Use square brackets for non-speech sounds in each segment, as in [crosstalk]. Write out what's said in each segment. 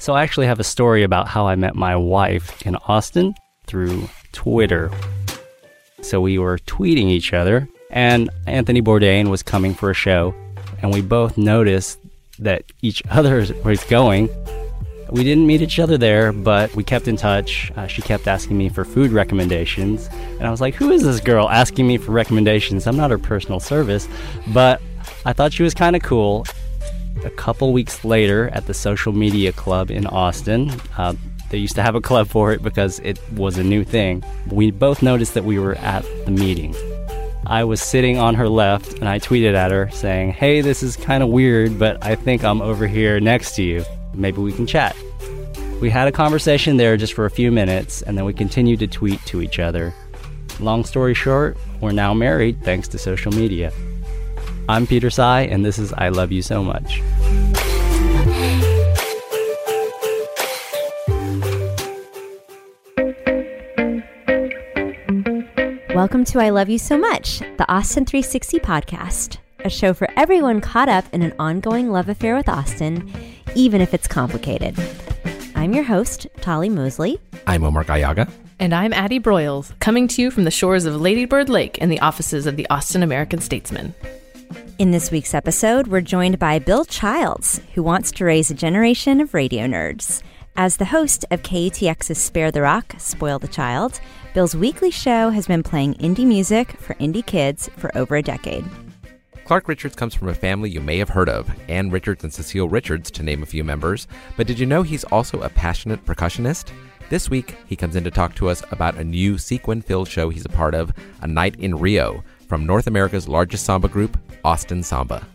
So I actually have a story about how I met my wife in Austin through Twitter. So we were tweeting each other, and Anthony Bourdain was coming for a show, and we both noticed that each other [laughs] was going. We didn't meet each other there, but we kept in touch. Uh, she kept asking me for food recommendations, and I was like, Who is this girl asking me for recommendations? I'm not her personal service, but I thought she was kind of cool. A couple weeks later, at the Social Media Club in Austin, uh, they used to have a club for it because it was a new thing. We both noticed that we were at the meeting. I was sitting on her left and I tweeted at her saying, Hey, this is kind of weird, but I think I'm over here next to you. Maybe we can chat. We had a conversation there just for a few minutes and then we continued to tweet to each other. Long story short, we're now married thanks to social media. I'm Peter Tsai, and this is I Love You So Much. Welcome to I Love You So Much, the Austin 360 podcast, a show for everyone caught up in an ongoing love affair with Austin, even if it's complicated. I'm your host, Tolly Moseley. I'm Omar Gallaga. And I'm Addie Broyles, coming to you from the shores of Ladybird Lake in the offices of the Austin American Statesman. In this week's episode, we're joined by Bill Childs, who wants to raise a generation of radio nerds. As the host of KUTX's Spare the Rock, Spoil the Child, Bill's weekly show has been playing indie music for indie kids for over a decade. Clark Richards comes from a family you may have heard of, Ann Richards and Cecile Richards, to name a few members. But did you know he's also a passionate percussionist? This week, he comes in to talk to us about a new sequin filled show he's a part of, A Night in Rio, from North America's largest samba group, Austin Samba.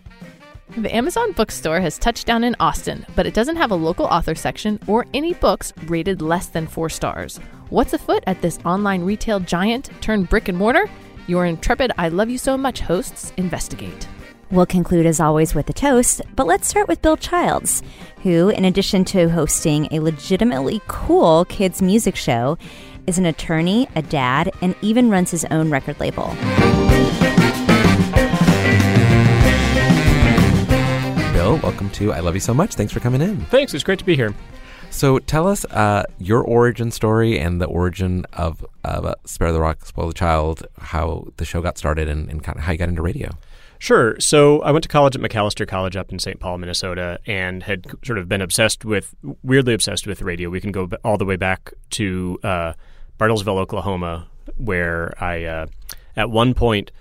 The Amazon bookstore has touched down in Austin, but it doesn't have a local author section or any books rated less than four stars. What's afoot at this online retail giant turned brick and mortar? Your intrepid I Love You So Much hosts investigate. We'll conclude as always with a toast, but let's start with Bill Childs, who, in addition to hosting a legitimately cool kids' music show, is an attorney, a dad, and even runs his own record label. Bill, welcome to I Love You So Much. Thanks for coming in. Thanks. It's great to be here. So tell us uh, your origin story and the origin of, of uh, Spare the Rock, Spoil the Child, how the show got started, and, and kind of how you got into radio. Sure. So I went to college at Macalester College up in St. Paul, Minnesota, and had sort of been obsessed with, weirdly obsessed with radio. We can go all the way back to uh, Bartlesville, Oklahoma, where I, uh, at one point,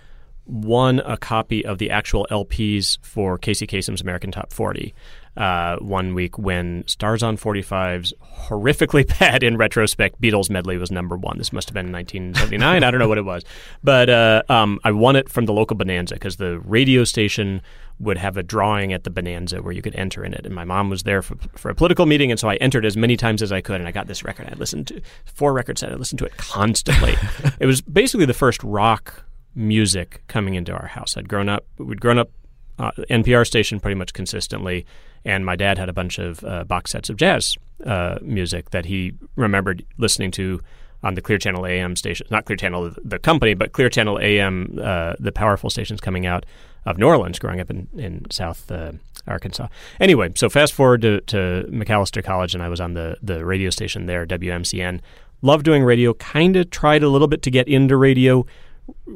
won a copy of the actual LPs for Casey Kasem's American Top 40 uh, one week when Stars on 45's horrifically [laughs] bad in retrospect Beatles medley was number one. This must have been 1979. I don't know what it was. But uh, um, I won it from the local Bonanza because the radio station would have a drawing at the Bonanza where you could enter in it. And my mom was there for, for a political meeting, and so I entered as many times as I could. And I got this record. I listened to four records. I listened to it constantly. [laughs] it was basically the first rock music coming into our house. I'd grown up. We'd grown up uh, NPR station pretty much consistently, and my dad had a bunch of uh, box sets of jazz uh, music that he remembered listening to on the Clear Channel AM station, not Clear Channel the company, but Clear Channel AM, uh, the powerful stations coming out of New Orleans, growing up in in South uh, Arkansas. Anyway, so fast forward to, to Macalester College, and I was on the the radio station there, WMCN. Loved doing radio. Kind of tried a little bit to get into radio.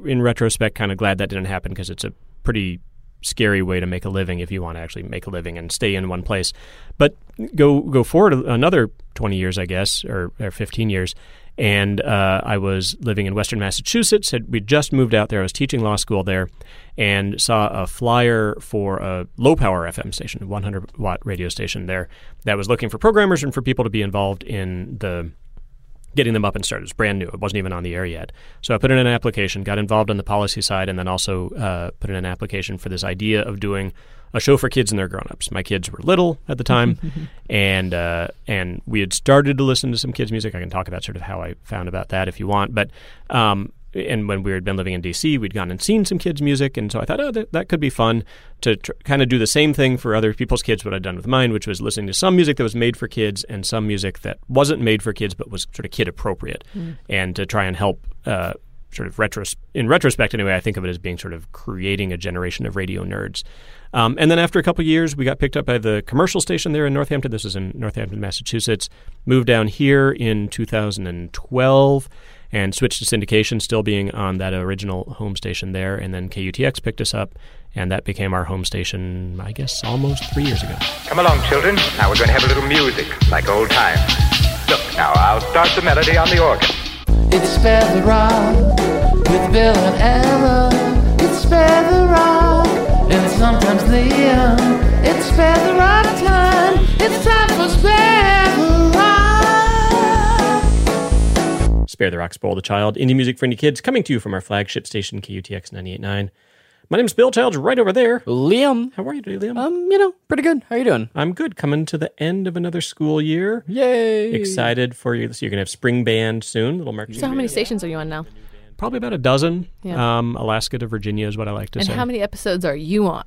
In retrospect, kind of glad that didn't happen because it's a pretty scary way to make a living if you want to actually make a living and stay in one place. But go go forward another 20 years, I guess, or, or 15 years, and uh, I was living in Western Massachusetts. Had, we just moved out there. I was teaching law school there, and saw a flyer for a low power FM station, 100 watt radio station there, that was looking for programmers and for people to be involved in the getting them up and started. It was brand new. It wasn't even on the air yet. So I put in an application, got involved on the policy side, and then also uh, put in an application for this idea of doing a show for kids and their grown-ups. My kids were little at the time, [laughs] and uh, and we had started to listen to some kids' music. I can talk about sort of how I found about that if you want, but um, and when we had been living in DC, we'd gone and seen some kids' music, and so I thought, oh, that, that could be fun to tr- kind of do the same thing for other people's kids. What I'd done with mine, which was listening to some music that was made for kids and some music that wasn't made for kids but was sort of kid appropriate, mm. and to try and help uh, sort of retros- in retrospect anyway, I think of it as being sort of creating a generation of radio nerds. Um, and then after a couple years, we got picked up by the commercial station there in Northampton. This is in Northampton, Massachusetts. Moved down here in 2012 and switched to syndication, still being on that original home station there. And then KUTX picked us up, and that became our home station, I guess, almost three years ago. Come along, children. Now we're going to have a little music, like old times. Look, now I'll start the melody on the organ. It's Spare the Rock with Bill and Ella. It's Spare the Rock, and it's sometimes Liam. It's Spare the Rock time. It's time for Spare the Rock. Spare the Rock, Spoil the Child, indie music for indie kids, coming to you from our flagship station, KUTX 98.9. My name's Bill Child's right over there. Liam. How are you today, Liam? Um, you know, pretty good. How are you doing? I'm good. Coming to the end of another school year. Yay! Excited for you. So you're going to have spring band soon, little marching So how band. many stations are you on now? Probably about a dozen. Yeah. Um, Alaska to Virginia is what I like to And say. And how many episodes are you on?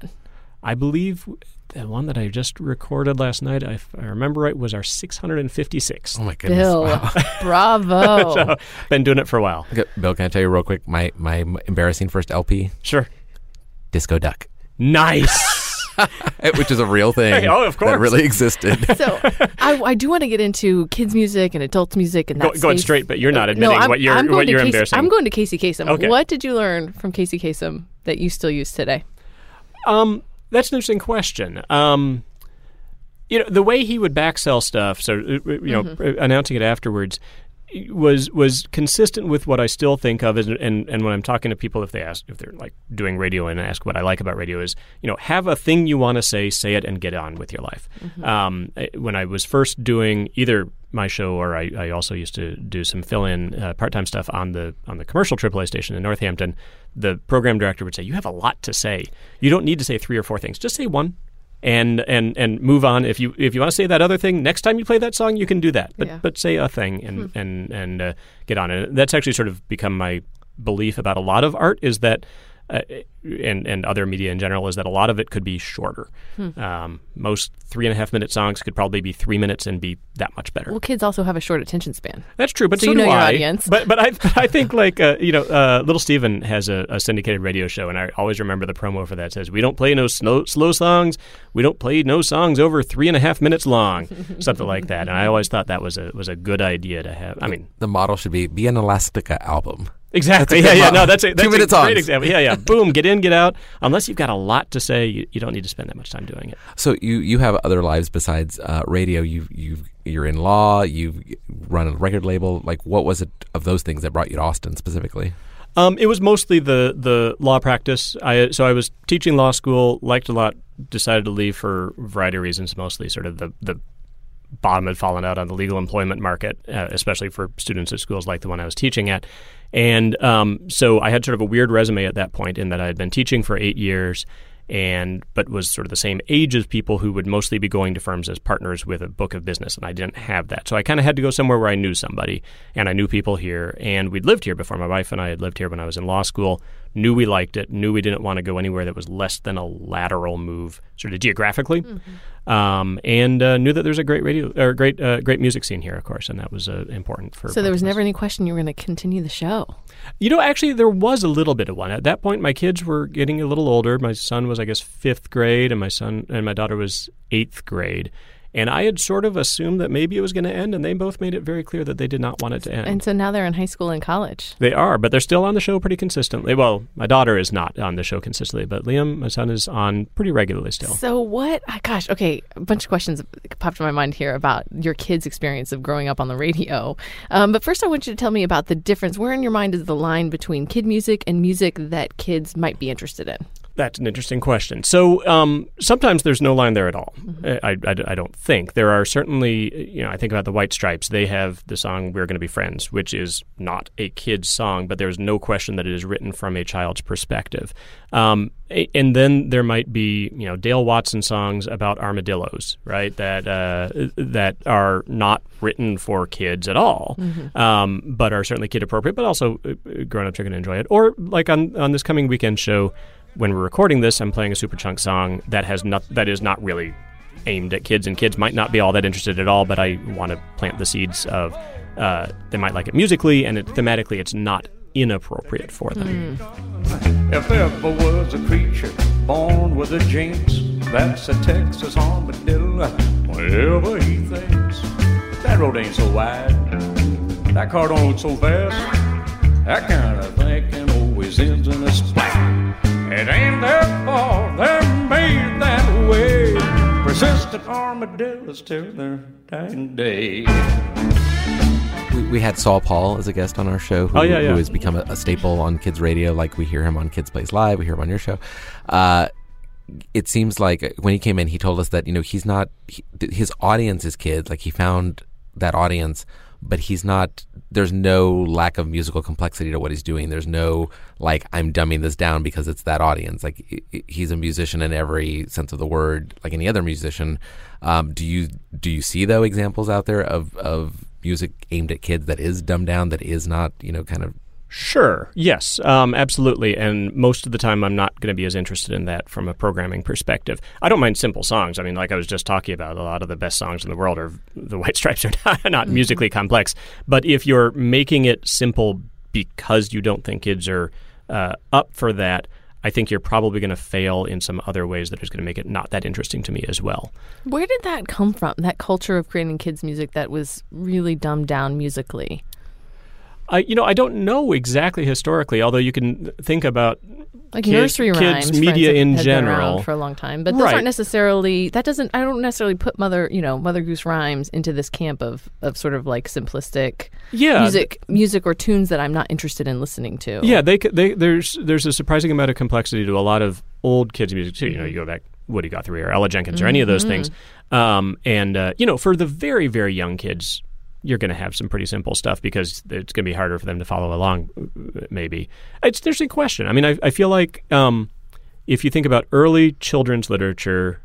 I believe the one that I just recorded last night, I- if I remember right, was our 656. Oh my goodness. Bill. Wow. [laughs] Bravo. [laughs] So, been doing it for a while. Okay, Bill, can I tell you real quick my my embarrassing first LP, Sure. Disco Duck, Nice. [laughs] which is a real thing. Oh, of course. that really existed. so I, I do want to get into kids' music and adults' music and Go, going straight, but you're not No, admitting I'm, what you're I'm going what to you're Casey, embarrassing. I'm going to Casey Kasem. Okay. What did you learn from Casey Kasem that you still use today? Um, that's an interesting question. Um, you know, the way he would back sell stuff, so uh, you know, Mm-hmm. uh, announcing it afterwards, was was consistent with what I still think of as, and and when I'm talking to people, if they ask if they're like doing radio and ask what I like about radio is, you know, have a thing you want to say, say it, and get on with your life. Mm-hmm. Um, when I was first doing either my show or I, I also used to do some fill-in uh, part-time stuff on the on the commercial AAA station in Northampton. The program director would say, "You have a lot to say. You don't need to say three or four things. Just say one." And, and and move on. If you if you want to say that other thing next time you play that song, you can do that. But Yeah. but say a thing and and and uh, get on it. That's actually sort of become my belief about a lot of art is that. Uh, and and other media in general is that a lot of it could be shorter. Um, most three and a half minute songs could probably be three minutes and be that much better. Well, kids also have a short attention span. That's true, but So so, you do know your I. audience. But but I [laughs] I think like uh, you know, uh, Little Steven has a, a syndicated radio show, and I always remember the promo for that says we don't play no slow slow songs, we don't play no songs over three and a half minutes long, [laughs] something like that. And I always thought that was a was a good idea to have. I mean, the model should be be an Elastica album. Exactly. Yeah, yeah. model. No, that's a, that's a Two-minute great songs. example. Yeah, yeah. Boom, get in, get out. Unless you've got a lot to say, you, you don't need to spend that much time doing it. So you you have other lives besides uh, radio. You you you're in law. You run a record label. Like, what was it of those things that brought you to Austin specifically? Um, it was mostly the the law practice. I so I was teaching law school, liked a lot, decided to leave for a variety of reasons. Mostly, sort of the the bottom had fallen out on the legal employment market, uh, especially for students at schools like the one I was teaching at. And um, so I had sort of a weird resume at that point in that I had been teaching for eight years, and but was sort of the same age as people who would mostly be going to firms as partners with a book of business, and I didn't have that. So I kind of had to go somewhere where I knew somebody, and I knew people here, and we'd lived here before. My wife and I had lived here when I was in law school. Knew we liked it. Knew we didn't want to go anywhere that was less than a lateral move, sort of geographically, um, and uh, knew that there's a great radio or great uh, great music scene here, of course, and that was uh, important for. So there was never any question you were going to continue the show. You know, actually, there was a little bit of one. At that point, my kids were getting a little older. My son was, I guess, fifth grade, and my son and my daughter was eighth grade. And I had sort of assumed that maybe it was going to end, and they both made it very clear that they did not want it to end. And so now they're in high school and college. they are, but they're still on the show pretty consistently. Well, my daughter is not on the show consistently, but Liam, my son, is on pretty regularly still. So what? ah, Gosh, okay. A bunch of questions popped in my mind here about your kids' experience of growing up on the radio. Um, but first, I want you to tell me about the difference. Where in your mind is the line between kid music and music that kids might be interested in? That's an interesting question. So um, sometimes there's no line there at all. I, I, I don't think. There are certainly, you know, I think about the White Stripes. They have the song We're Going to Be Friends, which is not a kid's song, but there's no question that it is written from a child's perspective. Um, and then there might be, you know, Dale Watson songs about armadillos, right? That uh, that are not written for kids at all, um, but are certainly kid appropriate, but also uh, grown ups are going to enjoy it. Or like on on this coming weekend show, when we're recording this, I'm playing a Superchunk song that has not that is not really aimed at kids, and kids might not be all that interested at all. But I want to plant the seeds of uh, they might like it musically, and it, thematically, it's not inappropriate for them. If ever was a creature born with a jinx, that's a Texas armadillo. He thinks. That road ain't so wide. That car don't so fast. That kind of thinking always ends in. It ain't their fault. They're made that way. Persistent armadillos till their dying day. We, we had Saul Paul as a guest on our show, who, Oh, yeah, yeah. who has become a, a staple on kids radio. Like we hear him on Kids Place Live, we hear him on your show. Uh, it seems like when he came in, he told us that you know he's not he, his audience is kids. Like he found that audience, but he's not. There's no lack of musical complexity to what he's doing. There's no like I'm dumbing this down because it's that audience. Like he- he- he's a musician in every sense of the word, like any other musician. Um, do you do you see though examples out there of of music aimed at kids that is dumbed down, that is not you know kind of Sure. Yes. Um, absolutely. And most of the time, I'm not going to be as interested in that from a programming perspective. I don't mind simple songs. I mean, like I was just talking about, a lot of the best songs in the world are [laughs] the White Stripes are not, not musically complex. But if you're making it simple because you don't think kids are uh, up for that, I think you're probably going to fail in some other ways that is going to make it not that interesting to me as well. Where did that come from? That culture of creating kids music that was really dumbed down musically. I, you know, I don't know exactly historically, although you can think about Like nursery rhymes, for media in general. for a long time, but those Right. aren't necessarily. That doesn't. I don't necessarily put mother, you know, Mother Goose rhymes into this camp of of sort of like simplistic Yeah, music, music or tunes that I'm not interested in listening to. Yeah, they, they there's there's a surprising amount of complexity to a lot of old kids music too. You know, you go back Woody Guthrie or Ella Jenkins or any of those things, um, and uh, you know, for the very very young kids, you're going to have some pretty simple stuff because it's going to be harder for them to follow along. uh, Maybe it's an interesting question. I mean, I, I feel like um, if you think about early children's literature,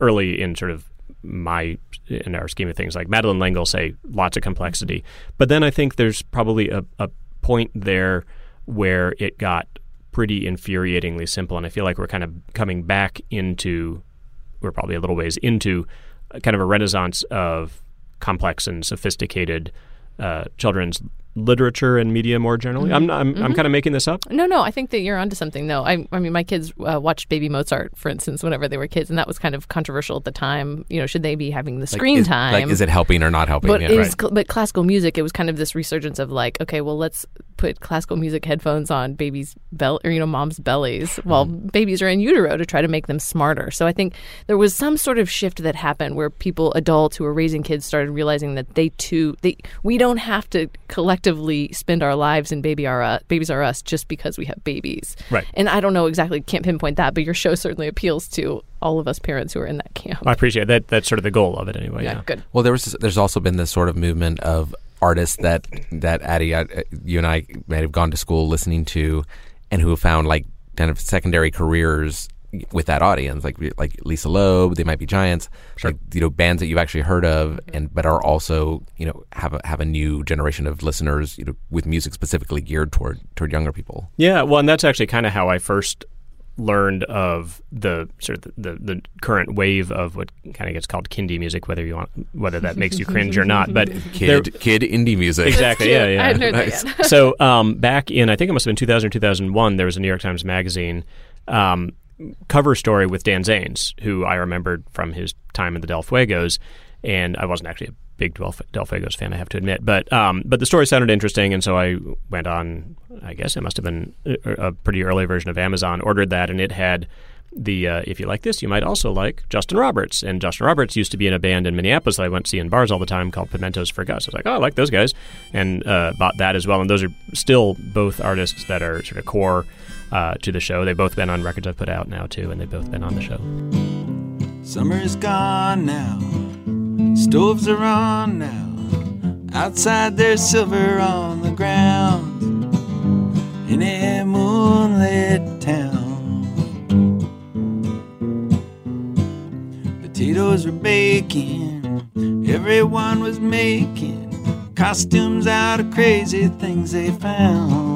early in sort of my in our scheme of things, like Madeleine L'Engle say lots of complexity, but then I think there's probably a, a point there where it got pretty infuriatingly simple, and I feel like we're kind of coming back into we're probably a little ways into kind of a renaissance of complex and sophisticated uh, children's literature and media more generally. I'm, I'm, I'm kind of making this up. No, no, I think that you're onto something. though. I, I mean, my kids uh, watched Baby Mozart, for instance, whenever they were kids, and that was kind of controversial at the time. You know, should they be having the like, screen is, time? Like, is it helping or not helping? But yeah, it right. cl- but classical music, it was kind of this resurgence of like, okay, well, let's put classical music headphones on babies' bell or you know, mom's bellies while Mm-hmm. babies are in utero to try to make them smarter. So I think there was some sort of shift that happened where people, adults who were raising kids, started realizing that they too, they we don't have to collectively spend our lives in baby are us, babies are us just because we have babies. Right. And I don't know exactly, can't pinpoint that, but your show certainly appeals to all of us parents who are in that camp. I appreciate that. That's sort of the goal of it, anyway. Yeah, good. Well, there was there's also been this sort of movement of artists that that Addie, uh, you and I might have gone to school listening to, and who have found like kind of secondary careers with that audience, like like Lisa Loeb, they might be giants, like you know bands that you've actually heard of, and but are also you know have a have a new generation of listeners, you know, with music specifically geared toward toward younger people. Yeah, well, and that's actually kind of how I first learned of the sort of the, the, the current wave of what kind of gets called kindie music, whether you want whether that makes you cringe or not. But [laughs] Kid kid indie music. exactly, [laughs] yeah, yeah. I hadn't that [laughs] so um, back in I think it must have been 2000 or 2001, there was a New York Times Magazine um, cover story with Dan Zanes, who I remembered from his time in the Del Fuegos, and I wasn't actually a big Del, Del Fuegos fan, I have to admit, but um, but the story sounded interesting, and so I went on. I guess it must have been a, pretty early version of Amazon. Ordered that, and it had the uh, if you like this, you might also like Justin Roberts. And Justin Roberts used to be in a band in Minneapolis that I went to see in bars all the time called Pimentos for Gus. I was like, oh, I like those guys, and uh, bought that as well. And those are still both artists that are sort of core uh, to the show. They've both been on records I've put out now too, and they've both been on the show. Summer's gone now, stoves are on now. Outside there's silver on the ground in a moonlit town. Potatoes were baking, everyone was making costumes out of crazy things they found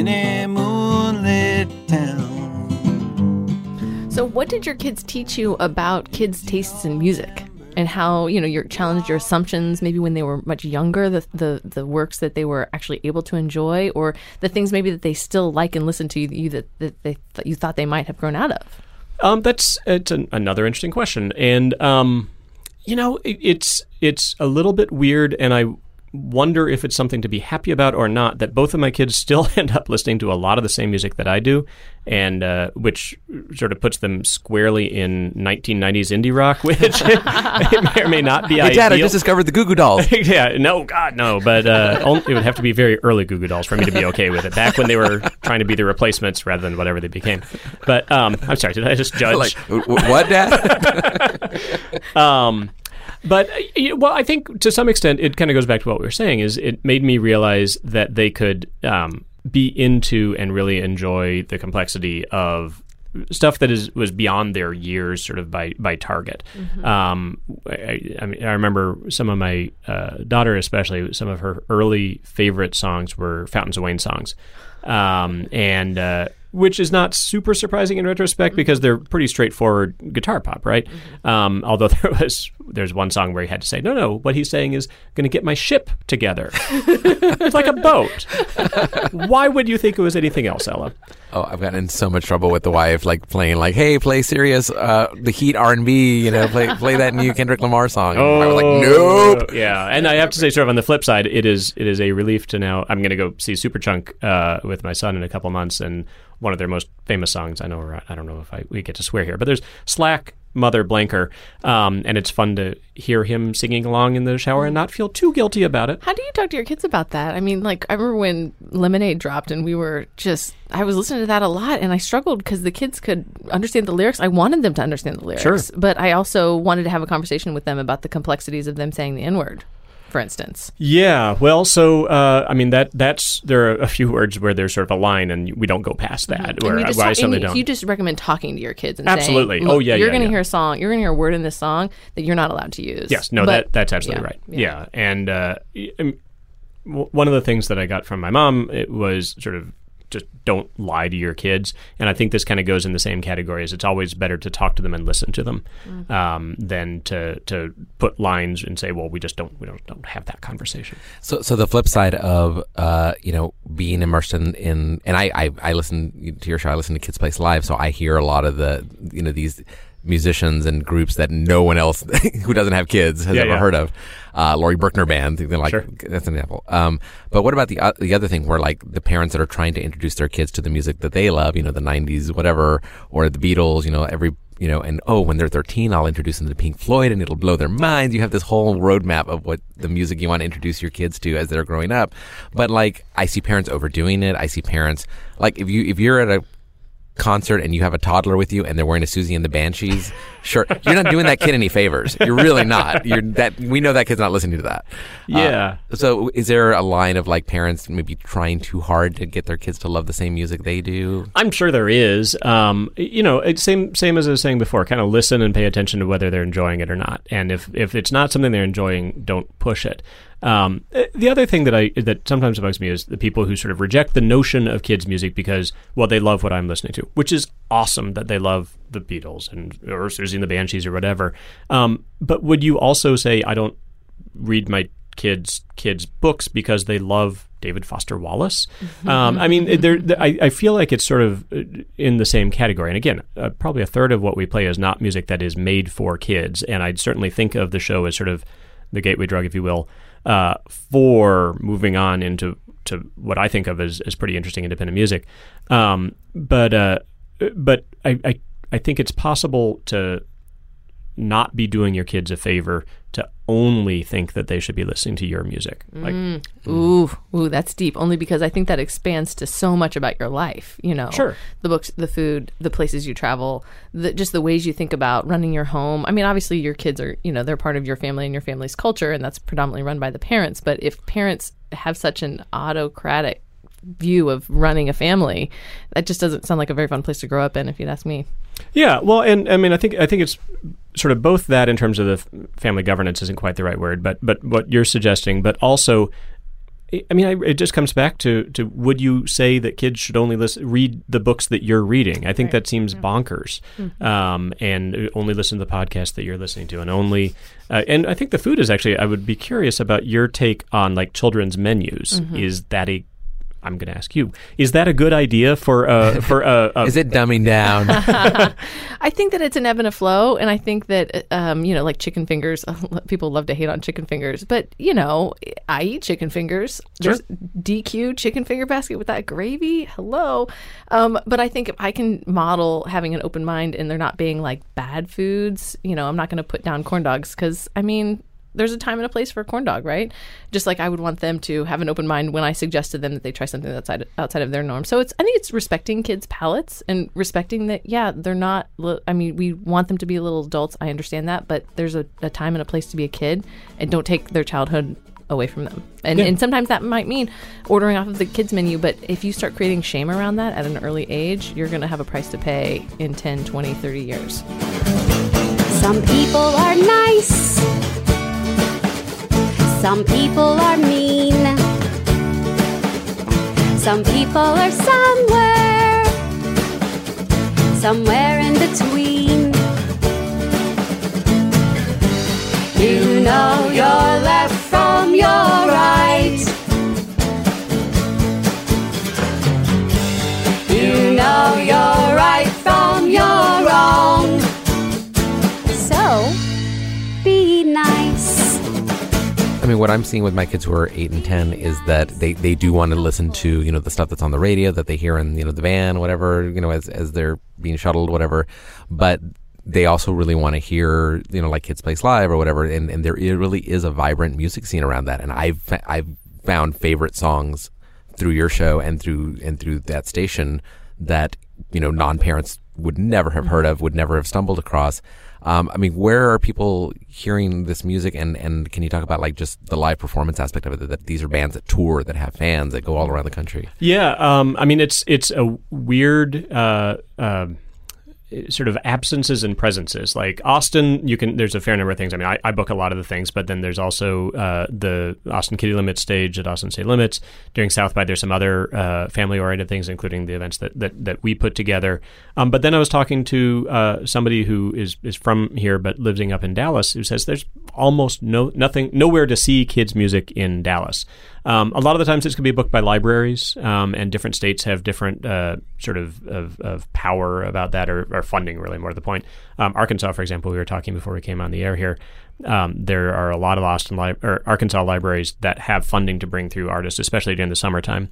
in a moonlit town. So, what did your kids teach you about kids' tastes in music? and how you know you challenged your assumptions maybe when they were much younger the, the the works that they were actually able to enjoy or the things maybe that they still like and listen to you that, that they that you thought they might have grown out of Um, that's it's an, another interesting question, and um, you know, it, it's it's a little bit weird, and I wonder if it's something to be happy about or not. That both of my kids still [laughs] end up listening to a lot of the same music that I do, and uh, which sort of puts them squarely in 1990s indie rock, [laughs] which may or may not be Hey, ideal. Dad, I just discovered the Goo Goo Dolls. [laughs] yeah, no, God, no. But uh, only, it would have to be very early Goo Goo Dolls for me to be okay with it. Back when they were trying to be the replacements rather than whatever they became. But um, I'm sorry, did I just judge? like, what, Dad? Um, but uh, well, I think to some extent it kind of goes back to what we were saying. Is it made me realize that they could um, be into and really enjoy the complexity of stuff that is was beyond their years, sort of by by target. Um, I, I mean, I remember some of my uh, daughter, especially some of her early favorite songs were Fountains of Wayne songs, um, and. Uh, which is not super surprising in retrospect because they're pretty straightforward guitar pop, right? Um, although [laughs] there was there's one song where he had to say, no, no, what he's saying is going to get my ship together. [laughs] it's like a boat. Why would you think it was anything else, Ella? oh, I've gotten in so much trouble with the wife, like playing, like, hey, play Sirius, uh, the Heat R and B, you know, play play that new Kendrick Lamar song. And I was like, nope. Yeah, and I have to say, sort of on the flip side, it is it is a relief to now. I'm going to go see Superchunk uh, with my son in a couple months, and one of their most famous songs. I know, I don't know if I we get to swear here, but there's Slack. Mother Blanker, um, and it's fun to hear him singing along in the shower and not feel too guilty about it. How do you talk to your kids about that? I mean, like I remember when Lemonade dropped, and we were just I was listening to that a lot, and I struggled because the kids could understand the lyrics. I wanted them to understand the lyrics, Sure. but I also wanted to have a conversation with them about the complexities of them saying the N word, for instance. Yeah, well, so uh, I mean that that's there are a few words where there's sort of a line, and we don't go past that. Where, and you just, I talk- and you- don't. you just recommend talking to your kids and Absolutely. saying, Oh, yeah, you're yeah, going to yeah. hear a song, you're going to hear a word in this song that you're not allowed to use. Yes, no, But- that that's absolutely yeah, right. Yeah, and uh, one of the things that I got from my mom it was sort of just don't lie to your kids, and I think this kind of goes in the same category as it's always better to talk to them and listen to them um, than to to put lines and say, well, we just don't we don't don't have that conversation. So, so the flip side of uh, you know being immersed in, in and I, I I listen to your show. I listen to Kids Place Live, so I hear a lot of the you know these musicians and groups that no one else [laughs] who doesn't have kids has Yeah, ever yeah. heard of. Uh, Laurie Berkner Band, they're like Sure. that's an example. Um, but what about the uh, the other thing where like the parents that are trying to introduce their kids to the music that they love, you know, the '90s, whatever, or the Beatles, you know, every you know, and oh, when they're 13, I'll introduce them to Pink Floyd and it'll blow their minds. You have this whole roadmap of what the music you want to introduce your kids to as they're growing up. But like, I see parents overdoing it. I see parents, like, if you, if you're at a concert and you have a toddler with you and they're wearing a Siouxsie and the Banshees shirt, you're not doing that kid any favors. You're really not. You're that, we know that kid's not listening to that. Yeah. Uh, so is there a line of like parents maybe trying too hard to get their kids to love the same music they do? I'm sure there is. Um, you know, it's same same as I was saying before. Kind of listen and pay attention to whether they're enjoying it or not. And if if it's not something they're enjoying, don't push it. Um, eh, the other thing that I that sometimes bugs me is the people who sort of reject the notion of kids music because well they love what I'm listening to, which is awesome that they love the Beatles and or Siouxsie and the Banshees or whatever. Um, but would you also say I don't read my kids kids books because they love David Foster Wallace. [laughs] Um, I mean, there, there- I, I feel like it's sort of uh, in the same category. And again, uh, probably a third of what we play is not music that is made for kids. And I'd certainly think of the show as sort of the gateway drug, if you will, uh, for moving on into to what I think of as, as pretty interesting independent music. Um, but uh, but I, I I think it's possible to not be doing your kids a favor to only think that they should be listening to your music. Like, mm. Mm. Ooh, ooh, that's deep. Only because I think that expands to so much about your life. You know, Sure. The books, the food, the places you travel, the, just the ways you think about running your home. I mean, obviously, your kids are, you know, they're part of your family and your family's culture, and that's predominantly run by the parents. But if parents have such an autocratic view of running a family, that just doesn't sound like a very fun place to grow up in. If you'd ask me. Yeah, well, and I mean, I think I think it's sort of both that in terms of the family governance isn't quite the right word, but but what you're suggesting, but also I- mean, I, it just comes back to, to would you say that kids should only listen, read the books that you're reading? I think that seems bonkers. Um, and only listen to the podcast that you're listening to, and only. Uh, and I think the food is actually. I would be curious about your take on like children's menus. Is that a I'm going to ask you: Is that a good idea for uh, [laughs] for uh, a Is it dumbing down? [laughs] I think that it's an ebb and a flow, and I think that um, you know, like chicken fingers. [laughs] People love to hate on chicken fingers, but you know, I eat chicken fingers. There's DQ chicken finger basket with that gravy. Hello, um, but I think if I can model having an open mind and they're not being like bad foods, you know, I'm not going to put down corn dogs because I mean. There's a time and a place for a corn dog, right? Just like I would want them to have an open mind when I suggest to them that they try something outside outside of their norm. So it's I think it's respecting kids' palates and respecting that yeah they're not. I mean we want them to be little adults. I understand that, but there's a, a time and a place to be a kid, and don't take their childhood away from them. And and sometimes that might mean ordering off of the kids menu. But if you start creating shame around that at an early age, you're going to have a price to pay in 10, 20, 30 years. Some people are nice. Some people are mean. Some people are somewhere. Somewhere in between. You know your left from your right. You know your I mean, what I'm seeing with my kids who are eight and ten is that they, they do want to listen to you know the stuff that's on the radio that they hear in you know the van, whatever you know as as they're being shuttled, whatever. But they also really want to hear you know like Kids Place Live or whatever, and and there really is a vibrant music scene around that. And I've I've found favorite songs through your show and through and through that station that you know non parents would never have heard of, would never have stumbled across. Um, I mean, where are people hearing this music, and, and can you talk about like just the live performance aspect of it? That these are bands that tour, that have fans, that go all around the country. Yeah, um, I mean it's it's a weird uh, uh, sort of absences and presences. Like Austin, you can there's a fair number of things. I mean, I, I book a lot of the things, but then there's also uh, the Austin Kiddie Limits stage at Austin City Limits. During South by, there's some other uh, family oriented things, including the events that that, that we put together. Um, but then I was talking to uh, somebody who is is from here but living up in Dallas, who says there's almost no nothing nowhere to see kids music in Dallas. Um, a lot of the times it's going to be booked by libraries, um, and different states have different uh, sort of, of, of power about that, or, or funding, really, more to the point. Um, Arkansas, for example, we were talking before we came on the air here. Um, there are a lot of Austin li- or Arkansas libraries that have funding to bring through artists, especially during the summertime.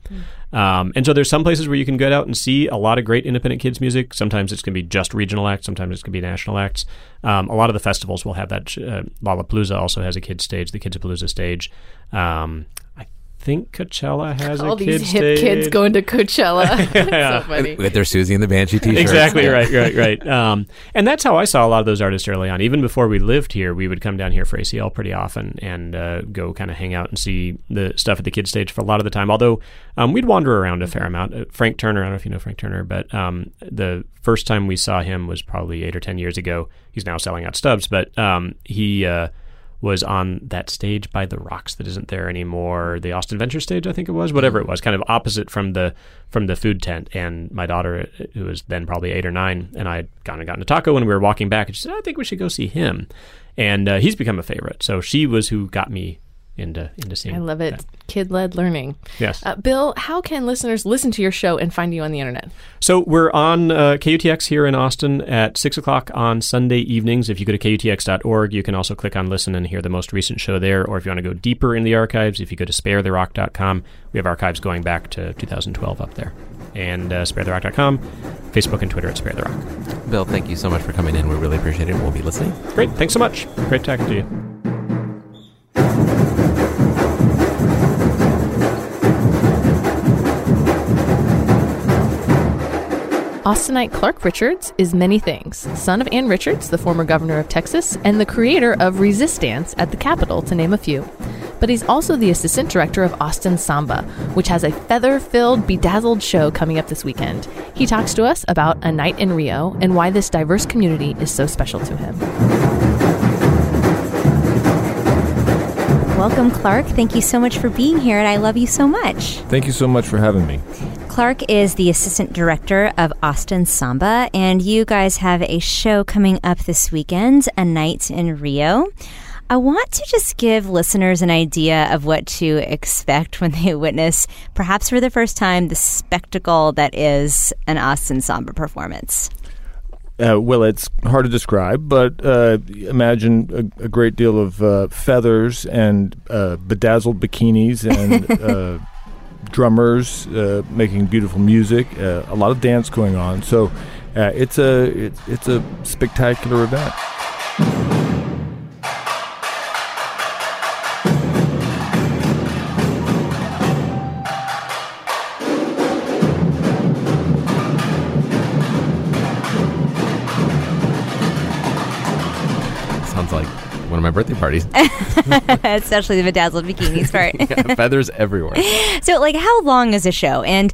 Um, and so there's some places where you can get out and see a lot of great independent kids music. Sometimes it's going to be just regional acts. Sometimes it's going to be national acts. Um, a lot of the festivals will have that. Uh, Lollapalooza also has a kids stage, the Kidsapalooza stage. Um, I think Coachella has All a these hip stage. kids going to Coachella. [laughs] [laughs] Yeah. so. With their Siouxsie and the Banshee T-shirts. Exactly right, right, right. Um, and that's how I saw a lot of those artists early on. Even before we lived here, we would come down here for ACL pretty often and uh, go kind of hang out and see the stuff at the kids stage for a lot of the time. Although um, we'd wander around a fair amount. Uh, Frank Turner, I don't know if you know Frank Turner, but um, the first time we saw him was probably eight or ten years ago. He's now selling out Stubb's, but um, he. Uh, was on that stage by the rocks that isn't there anymore. The Austin Venture stage, I think it was, whatever it was, kind of opposite from the from the food tent. And my daughter, who was then probably eight or nine, and I had gone and gotten a taco when we were walking back, and she said, "I think we should go see him." And uh, he's become a favorite. So she was who got me into into seeing. I love it. Kid led learning. Yes. Uh, Bill, how can listeners listen to your show and find you on the internet? So we're on uh, KUTX here in Austin at 6 o'clock on Sunday evenings. If you go to KUTX.org, you can also click on listen and hear the most recent show there. Or if you want to go deeper in the archives, if you go to sparetherock.com, we have archives going back to 2012 up there. And uh, sparetherock.com, Facebook and Twitter at Spare the Rock. Bill, thank you so much for coming in. We really appreciate it. We'll be listening. Great. Thanks so much. Great talking to you. Austinite Clark Richards is many things son of Ann Richards, the former governor of Texas, and the creator of Resistance at the Capitol, to name a few. But he's also the assistant director of Austin Samba, which has a feather filled, bedazzled show coming up this weekend. He talks to us about A Night in Rio and why this diverse community is so special to him. Welcome, Clark. Thank you so much for being here, and I love you so much. Thank you so much for having me. Clark is the assistant director of Austin Samba, and you guys have a show coming up this weekend, A Night in Rio. I want to just give listeners an idea of what to expect when they witness, perhaps for the first time, the spectacle that is an Austin Samba performance. Uh, well, it's hard to describe, but uh, imagine a, a, great deal of uh, feathers and uh, bedazzled bikinis and [laughs] uh, drummers uh, making beautiful music, a lot of dance going on. So it's a it's, it's a spectacular event. My birthday parties. [laughs] Especially the bedazzled bikinis [laughs] part. yeah, feathers everywhere. [laughs] So, like, how long is a show? And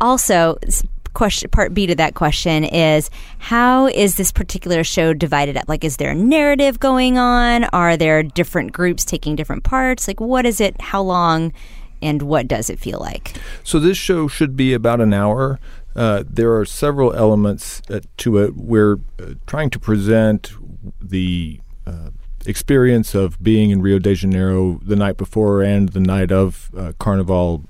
also, question part B to that question is how is this particular show divided up? Like, is there a narrative going on? Are there different groups taking different parts? Like, what is it? How long? And what does it feel like? So, this show should be about an hour. Uh, there are several elements uh, to it. We're uh, trying to present the uh, experience of being in Rio de Janeiro the night before and the night of uh, Carnival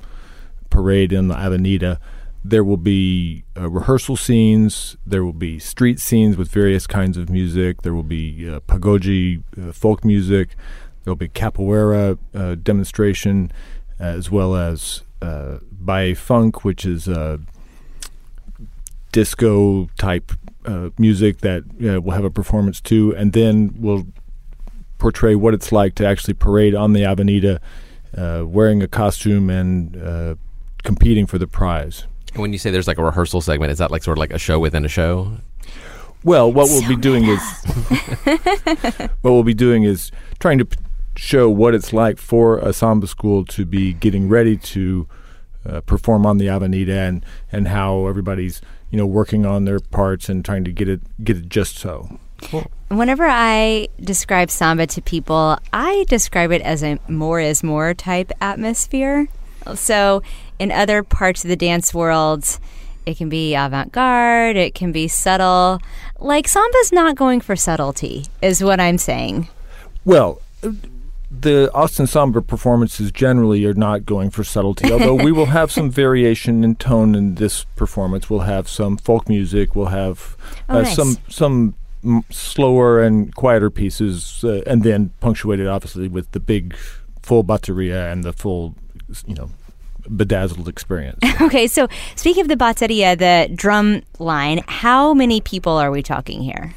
parade in the Avenida, there will be uh, rehearsal scenes. There will be street scenes with various kinds of music. There will be uh, pagode, uh, folk music. There will be capoeira uh, demonstration, as well as uh, baile funk, which is disco type uh, music that uh, will have a performance too, and then we'll portray what it's like to actually parade on the Avenida, uh, wearing a costume and uh, competing for the prize. And when you say there's like a rehearsal segment, is that like sort of like a show within a show? Well, what we'll be doing is [laughs] what we'll be doing is trying to p- show what it's like for a samba school to be getting ready to uh, perform on the Avenida and and how everybody's you know working on their parts and trying to get it get it just so. Cool. Whenever I describe samba to people, I describe it as a more is more type atmosphere. So, in other parts of the dance world, it can be avant garde, it can be subtle. Like, samba's not going for subtlety, is what I'm saying. Well, the Austin Samba performances generally are not going for subtlety, although we will have some [laughs] variation in tone in this performance. We'll have some folk music, we'll have oh, uh, nice. some some m- slower and quieter pieces, uh, and then punctuated obviously with the big full bateria and the full, you know, bedazzled experience. [laughs] okay, so speaking of the bateria, the drum line, how many people are we talking here?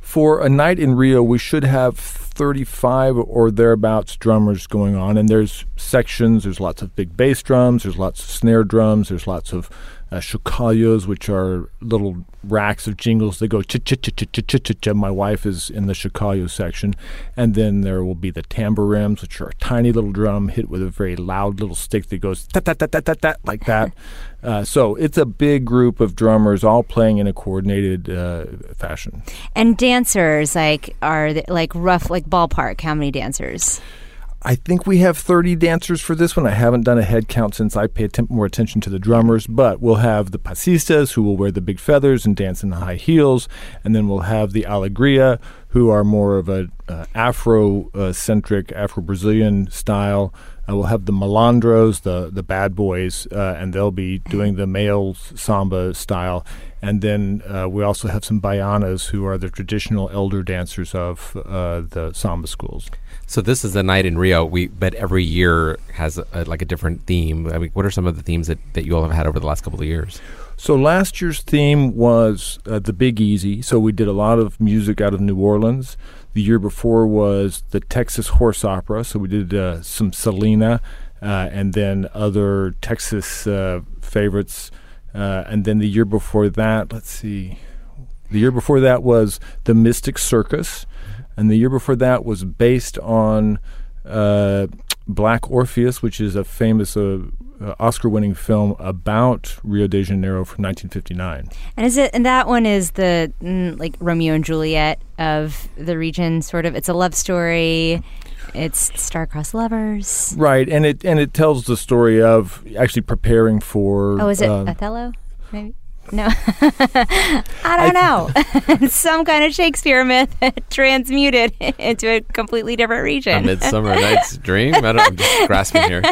For a night in Rio, we should have 35 or thereabouts drummers going on, and there's sections. There's lots of big bass drums. There's lots of snare drums. There's lots of uh, chocalhos, which are little racks of jingles that go ch ch ch ch ch ch ch. My wife is in the chocalho section, and then there will be the tamburims, which are a tiny little drum hit with a very loud little stick that goes tat tat tat tat tat tat like that. [laughs] Uh, so it's a big group of drummers all playing in a coordinated uh, fashion. And dancers, like are they, like rough, like ballpark. How many dancers? I think we have 30 dancers for this one. I haven't done a head count since I pay more attention to the drummers, but we'll have the pasistas who will wear the big feathers and dance in the high heels, and then we'll have the alegria who are more of a uh, Afro-centric, Afro-Brazilian style. Uh, we'll have the malandros, the the bad boys, uh, and they'll be doing the male samba style. And then uh, we also have some baianas who are the traditional elder dancers of uh, the samba schools. So this is the night in Rio. We but every year has a, like a different theme. I mean, what are some of the themes that, that you all have had over the last couple of years? So last year's theme was uh, the Big Easy. So we did a lot of music out of New Orleans. The year before was the Texas Horse Opera. So we did uh, some Selena uh, and then other Texas uh, favorites. Uh, and then the year before that, let's see, the year before that was the Mystic Circus and the year before that was based on uh, Black Orpheus, which is a famous uh, uh, Oscar-winning film about Rio de Janeiro from 1959. And is it? And that one is the mm, like Romeo and Juliet of the region, sort of. It's a love story. It's star-crossed lovers. Right, and it and it tells the story of actually preparing for. Oh, is it um, Othello? Maybe. No, [laughs] I don't know. [laughs] Some kind of Shakespeare myth [laughs] transmuted into a completely different region. A. Midsummer Night's Dream. I don't, I'm just grasping here.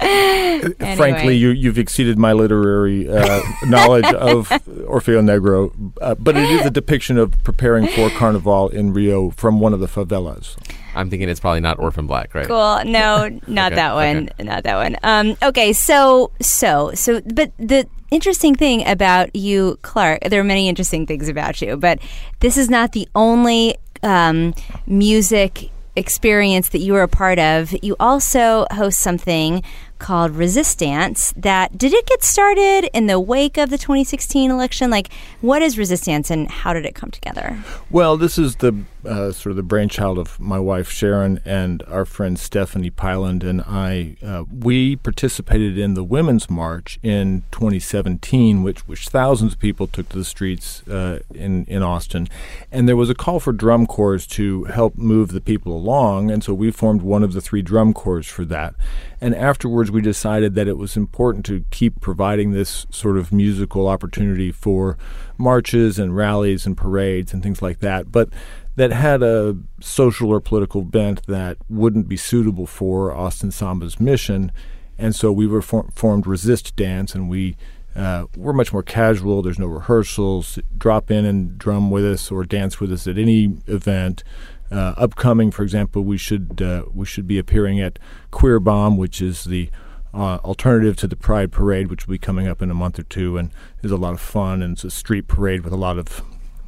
Anyway. Frankly, you, you've exceeded my literary uh, knowledge of Orfeu Negro, uh, but it is a depiction of preparing for Carnival in Rio from one of the favelas. I'm thinking it's probably not Orphan Black, right? Cool. No, not Okay, that one. Not that one. Um, okay, so so so, but the interesting thing about you, Clark, there are many interesting things about you, but this is not the only um, music experience that you were a part of. You also host something called Resistance. That did it get started in the wake of the 2016 election? Like, what is Resistance, and how did it come together? Well, this is the uh, sort of the brainchild of my wife Sharon and our friend Stephanie Pyland and I. Uh, we participated in the Women's March in 2017, which which thousands of people took to the streets uh, in in Austin, and there was a call for drum corps to help move the people along, and so we formed one of the three drum corps for that. And afterwards, we decided that it was important to keep providing this sort of musical opportunity for marches and rallies and parades and things like that, but that had a social or political bent that wouldn't be suitable for Austin Samba's mission. And so we were for- formed Resist Dance, and we uh, we're much more casual. There's no rehearsals. Drop in and drum with us or dance with us at any event. Uh, upcoming, for example, we should uh, we should be appearing at Queer Bomb, which is the uh, alternative to the Pride Parade, which will be coming up in a month or two, and is a lot of fun. And it's a street parade with a lot of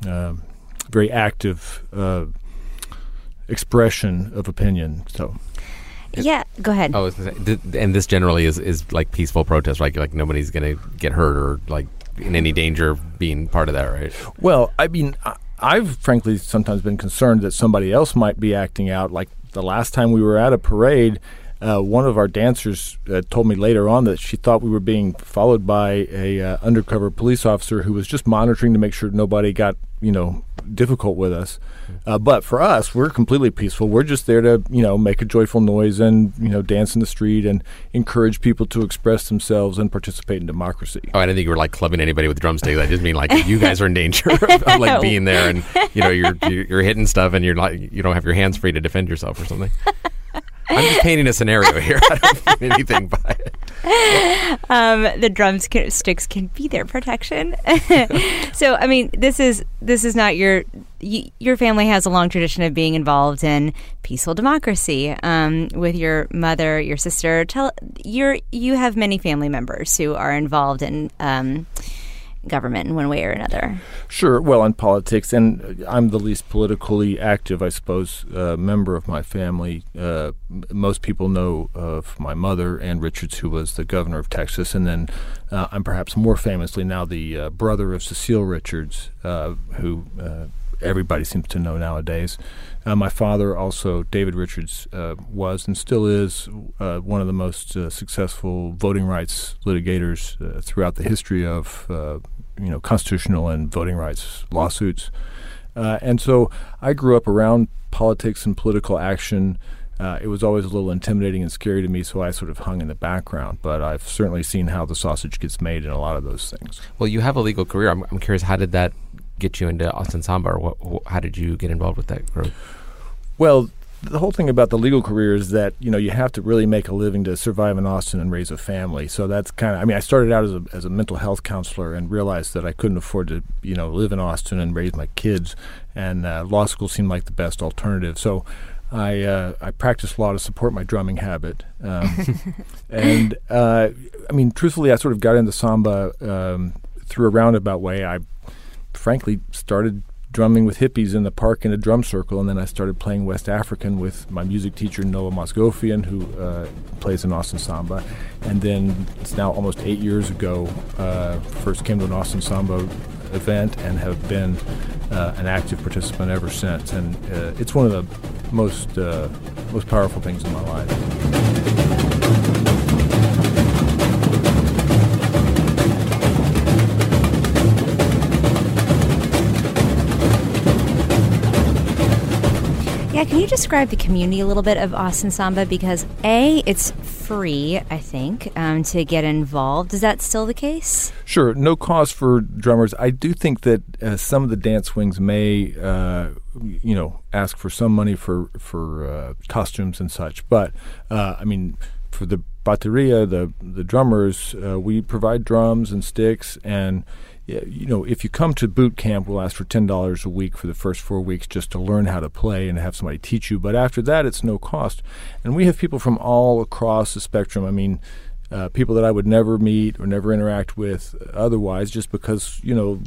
uh, very active uh, expression of opinion. So. Yeah, go ahead. Oh, I was gonna say, th- and this generally is, is like peaceful protest, right? Like nobody's going to get hurt or like in any danger of being part of that, right? Well, I mean, I- I've frankly sometimes been concerned that somebody else might be acting out. Like the last time we were at a parade, uh, one of our dancers uh, told me later on that she thought we were being followed by a uh, undercover police officer who was just monitoring to make sure nobody got you know difficult with us. Uh, but for us, we're completely peaceful. We're just there to you know make a joyful noise and you know dance in the street and encourage people to express themselves and participate in democracy. Oh, I didn't think you were like clubbing anybody with drumsticks. I just mean like you guys are in danger of, of, like being there, and you know you're you're you're hitting stuff, and you're like you don't have your hands free to defend yourself or something. [laughs] I'm just painting a scenario here. I don't mean anything by it. um, the drumsticks can be their protection. [laughs] so, I mean, this is this is not your y- your family has a long tradition of being involved in peaceful democracy. Um, with your mother, your sister, tell you're you have many family members who are involved in. Um, government in one way or another. Sure. Well, in politics, and I'm the least politically active, I suppose, uh, member of my family. Uh, most people know of my mother, Ann Richards, who was the governor of Texas, and then uh, I'm perhaps more famously now the uh, brother of Cecile Richards, uh, who uh, everybody seems to know nowadays. Uh, my father, also David Richards, uh, was and still is uh, one of the most successful voting rights litigators throughout the history of you know constitutional and voting rights lawsuits. Uh, and so I grew up around politics and political action. Uh, it was always a little intimidating and scary to me, so I sort of hung in the background. But I've certainly seen how the sausage gets made in a lot of those things. Well, you have a legal career. I'm, I'm curious, how did that get you into Austin Samba, or what, wh- how did you get involved with that group? Well, the whole thing about the legal career is that you know you have to really make a living to survive in Austin and raise a family. So that's kind of. I mean, I started out as a as a mental health counselor and realized that I couldn't afford to you know live in Austin and raise my kids, and uh, law school seemed like the best alternative. So. I uh, I practiced law to support my drumming habit, um, [laughs] and uh, I mean, truthfully, I sort of got into samba um, through a roundabout way. I frankly started drumming with hippies in the park in a drum circle, and then I started playing West African with my music teacher Noah Mosgofian, who uh, plays in Austin Samba. And then it's now almost eight years ago. Uh, first came to an Austin Samba event and have been uh, an active participant ever since. And uh, it's one of the most uh, most powerful things in my life. You describe the community a little bit of Austin Samba? Because A, it's free, I think, um, to get involved. Is that still the case? Sure, no cost for drummers. I do think that uh, some of the dance wings may, uh, you know, ask for some money for for uh, costumes and such. But uh, I mean, for the bateria, the the drummers, uh, we provide drums and sticks and. You know, if you come to boot camp, we'll ask for ten dollars a week for the first four weeks just to learn how to play and have somebody teach you. But after that, it's no cost, and we have people from all across the spectrum. I mean, uh, people that I would never meet or never interact with otherwise, just because you know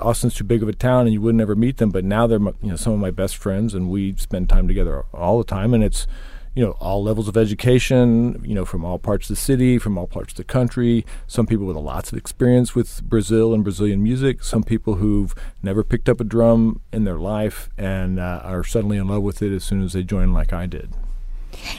Austin's too big of a town and you would never meet them. But now they're you know some of my best friends, and we spend time together all the time. And it's you know all levels of education, you know from all parts of the city, from all parts of the country. Some people with lots of experience with Brazil and Brazilian music. Some people who've never picked up a drum in their life and uh, are suddenly in love with it as soon as they join, like I did.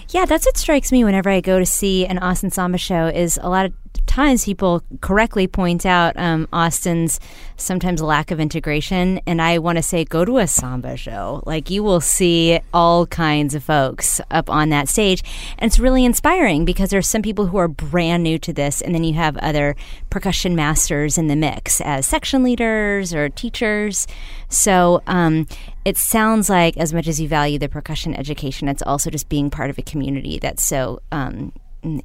Yeah, that's what strikes me whenever I go to see an Austin Samba show. Is a lot of times people correctly point out um, Austin's sometimes lack of integration, and I want to say go to a samba show. Like you will see all kinds of folks up on that stage, and it's really inspiring because there's some people who are brand new to this, and then you have other percussion masters in the mix as section leaders or teachers. So um, it sounds like, as much as you value the percussion education, it's also just being part of a community that's so um,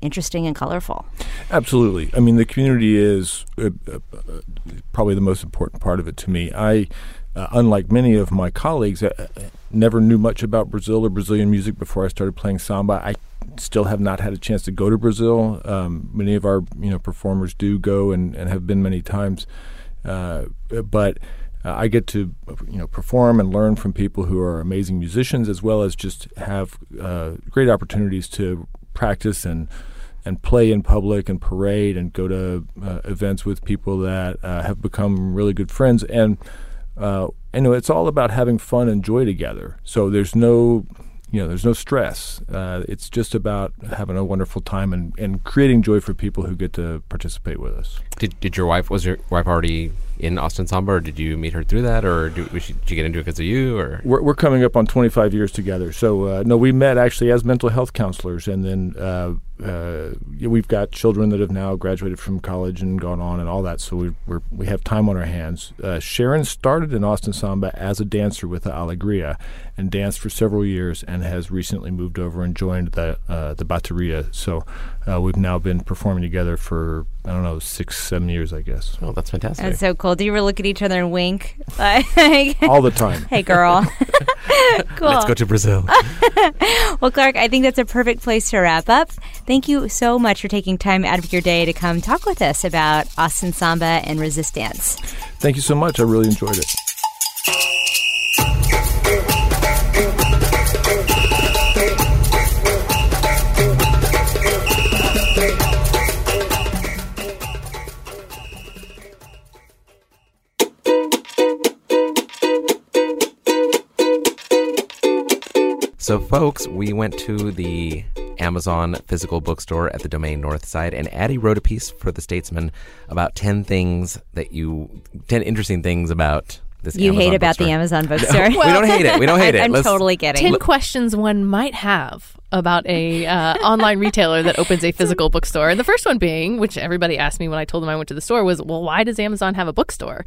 interesting and colorful. Absolutely. I mean, the community is uh, uh, probably the most important part of it to me. I, uh, unlike many of my colleagues, uh, uh, never knew much about Brazil or Brazilian music before I started playing samba. I still have not had a chance to go to Brazil. Um, many of our you know performers do go and, and have been many times, uh, but. Uh, I get to, you know, perform and learn from people who are amazing musicians, as well as just have uh, great opportunities to practice and and play in public and parade and go to uh, events with people that uh, have become really good friends. And uh, know, it's all about having fun and joy together. So there's no, you know, there's no stress. Uh, it's just about having a wonderful time and, and creating joy for people who get to participate with us. Did, did your wife was your wife already in Austin Samba, or did you meet her through that, or do, she, did you get into it because of you, or We're, we're coming up on 25 years together. So, uh, no, we met actually as mental health counselors, and then uh, uh, we've got children that have now graduated from college and gone on and all that. So we we're, we have time on our hands. Uh, Sharon started in Austin Samba as a dancer with the Alegria, and danced for several years, and has recently moved over and joined the uh, the bateria. So uh, we've now been performing together for I don't know six seven years, I guess. Oh, that's fantastic. That's so cool. Do you ever look at each other and wink? [laughs] All the time. [laughs] hey, girl. [laughs] cool. Let's go to Brazil. Well, Clark, I think that's a perfect place to wrap up. Thank you so much for taking time out of your day to come talk with us about Austin Samba and Resistance. Thank you so much. I really enjoyed it. So, folks, we went to the Amazon physical bookstore at the Domain North Side, and Addie wrote a piece for the Statesman about 10 things that you, 10 interesting things about this You Amazon hate about bookstore. the Amazon [laughs] bookstore. we don't hate it. We don't hate [laughs] I- it. I'm Let's- totally kidding. 10 questions one might have about a uh, online retailer that opens a physical bookstore. And the first one being, which everybody asked me when I told them I went to the store, was, well, why does Amazon have a bookstore?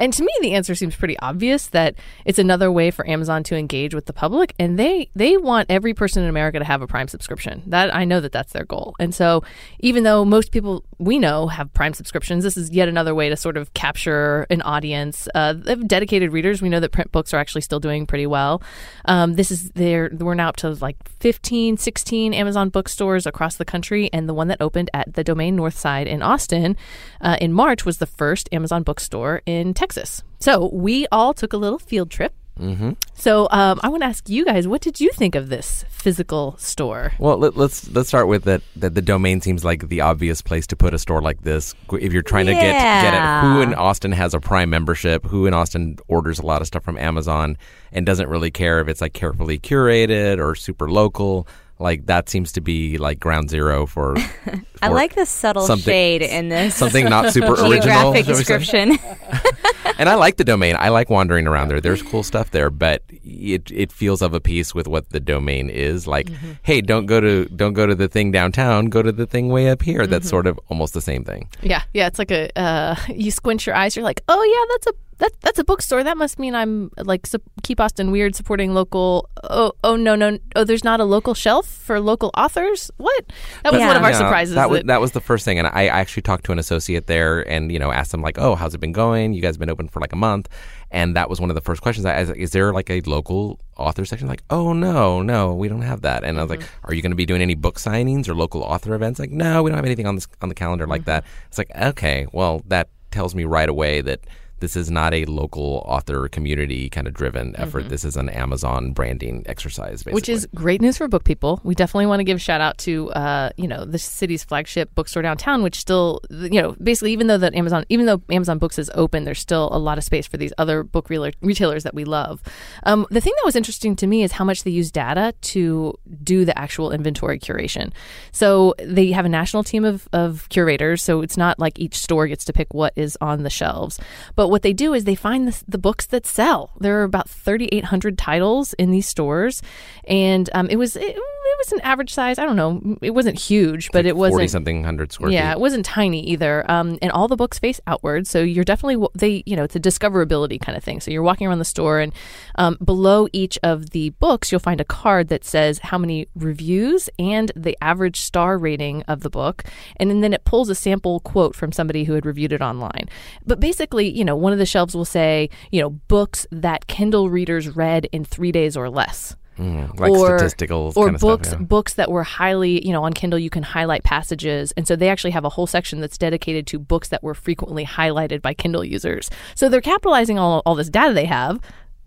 And to me, the answer seems pretty obvious that it's another way for Amazon to engage with the public, and they they want every person in America to have a Prime subscription. That I know that that's their goal. And so, even though most people we know have Prime subscriptions, this is yet another way to sort of capture an audience. Uh, have dedicated readers. We know that print books are actually still doing pretty well. Um, this is there. We're now up to like 15, 16 Amazon bookstores across the country, and the one that opened at the Domain North Side in Austin uh, in March was the first Amazon bookstore in Texas. So we all took a little field trip. Mm-hmm. So um, I want to ask you guys, what did you think of this physical store? Well, let, let's let's start with that. That the domain seems like the obvious place to put a store like this. If you're trying to get get at who in Austin has a Prime membership, who in Austin orders a lot of stuff from Amazon, and doesn't really care if it's like carefully curated or super local. Like that seems to be like ground zero for. [laughs] I like the subtle something- shade in this something not super [laughs] original. geographic shall we description. [laughs] and I like the domain. I like wandering around there. There's cool stuff there, but it it feels of a piece with what the domain is. Like, Mm-hmm. hey, don't go to don't go to the thing downtown. Go to the thing way up here. That's Mm-hmm. sort of almost the same thing. Yeah, yeah. It's like a uh, you squint your eyes. You're like, oh yeah, that's a that, that's a bookstore. That must mean I'm like sup- keep Austin weird supporting local. Oh oh no no oh there's not a local shelf for local authors. What? That was Yeah. one of our Yeah, surprises. That was that- was the first thing, and I actually talked to an associate there, and you know asked them like, "Oh, how's it been going? You guys been open for like a month?" And that was one of the first questions. I asked, "Is there like a local author section?" Like, "Oh no, no, we don't have that." And I was like, Mm-hmm. "Are you going to be doing any book signings or local author events?" Like, "No, we don't have anything on this on the calendar like Mm-hmm. that." It's like, okay, well, that tells me right away that. This is not a local author community kind of driven effort. This is an Amazon branding exercise, basically. Mm-hmm. Which is great news for book people. We definitely want to give a shout out to, uh, you know, the city's flagship bookstore downtown, which still, you know, basically even though that Amazon, even though Amazon Books is open, there's still a lot of space for these other book reala- retailers that we love. Um, the thing that was interesting to me is how much they use data to do the actual inventory curation. So they have a national team of, of curators. So it's not like each store gets to pick what is on the shelves. But what they do is they find the, the books that sell. There are about 3,800 titles in these stores. And um, it was it, it was an average size. I don't know. It wasn't huge, but it wasn't something hundred square yeah, feet. it wasn't tiny either. Um, and all the books face outward, so you're definitely they you know it's a discoverability kind of thing. So you're walking around the store, and um, below each of the books, you'll find a card that says how many reviews and the average star rating of the book, and then, then it pulls a sample quote from somebody who had reviewed it online. But basically, you know, one of the shelves will say you know books that Kindle readers read in three days or less Mm, like or, statistical or books stuff. yeah. books that were highly you know on kindle you can highlight passages and so they actually have a whole section that's dedicated to books that were frequently highlighted by kindle users so they're capitalizing all, all this data they have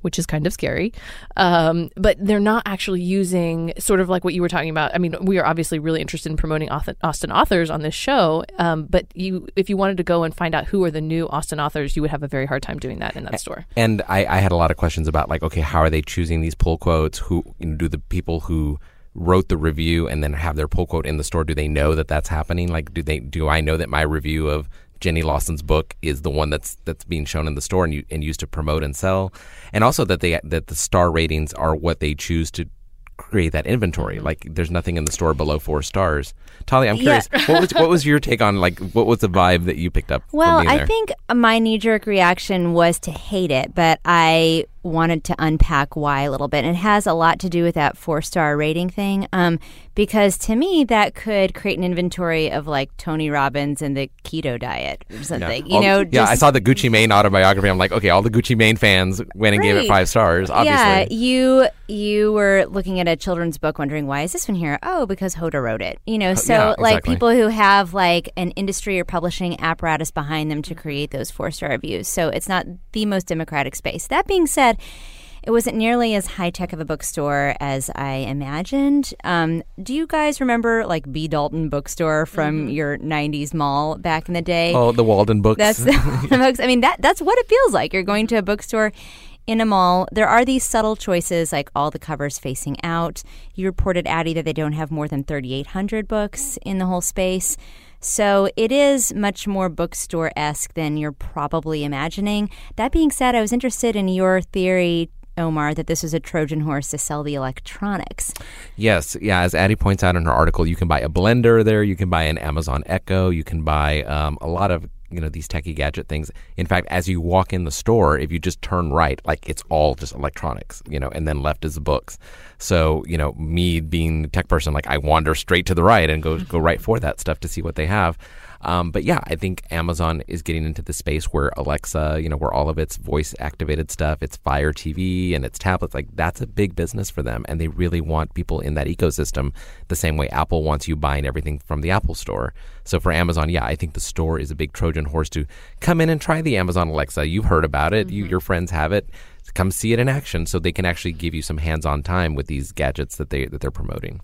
which is kind of scary um, but they're not actually using sort of like what you were talking about i mean we are obviously really interested in promoting author, austin authors on this show um, but you if you wanted to go and find out who are the new austin authors you would have a very hard time doing that in that store And I, I had a lot of questions about like, okay, how are they choosing these pull quotes? Who you know, do the people who wrote the review and then have their pull quote in the store? Do they know that that's happening? Like, do they do I know that my review of Jenny Lawson's book is the one that's that's being shown in the store and you, and used to promote and sell, and also that they that the star ratings are what they choose to create that inventory. Mm-hmm. Like, there's nothing in the store below four stars. Tolly, I'm Yeah. curious, what was what was your [laughs] take on like what was the vibe that you picked up? from Well, I think my knee jerk reaction was to hate it, but I wanted to unpack why a little bit. And it has a lot to do with that four star rating thing. Um, because to me, that could create an inventory of like Tony Robbins and the keto diet or something. You All- know, yeah, I saw the Gucci Mane autobiography. I'm like, okay, all the Gucci Mane fans went and gave it five stars. Obviously, Yeah, you you were looking at a children's book, wondering why is this one here? Oh, because Hoda wrote it. You know, so yeah, like people who have like an industry or publishing apparatus behind them to create those four star reviews. So it's not the most democratic space. That being said. It wasn't nearly as high tech of a bookstore as I imagined. Um, do you guys remember like B. Dalton Bookstore from your '90s mall back in the day? oh, the Walden books. That's [laughs] [laughs] the books. I mean, that that's what it feels like. You're going to a bookstore in a mall. There are these subtle choices, like all the covers facing out. You reported, Addie, that they don't have more than 3,800 books in the whole space. So it is much more bookstore esque than you're probably imagining. That being said, I was interested in your theory. Omar, that this was a Trojan horse to sell the electronics. yes, yeah. As Addie points out in her article, you can buy a blender there. You can buy an Amazon Echo. You can buy um, a lot of you know these techie gadget things. In fact, as you walk in the store, if you just turn right, like it's all just electronics, you know, and then left is the books. So you know, me being a tech person, like I wander straight to the right and go go right for that stuff to see what they have. Um, but yeah, I think Amazon is getting into the space where Alexa, you know, where all of its voice activated stuff, its Fire TV and its tablets, like that's a big business for them. And they really want people in that ecosystem the same way Apple wants you buying everything from the Apple store. So for Amazon, yeah, I think the store is a big Trojan horse to come in and try the Amazon Alexa. You've heard about it, you, your friends have it. Come see it in action so they can actually give you some hands on time with these gadgets that they that they're promoting.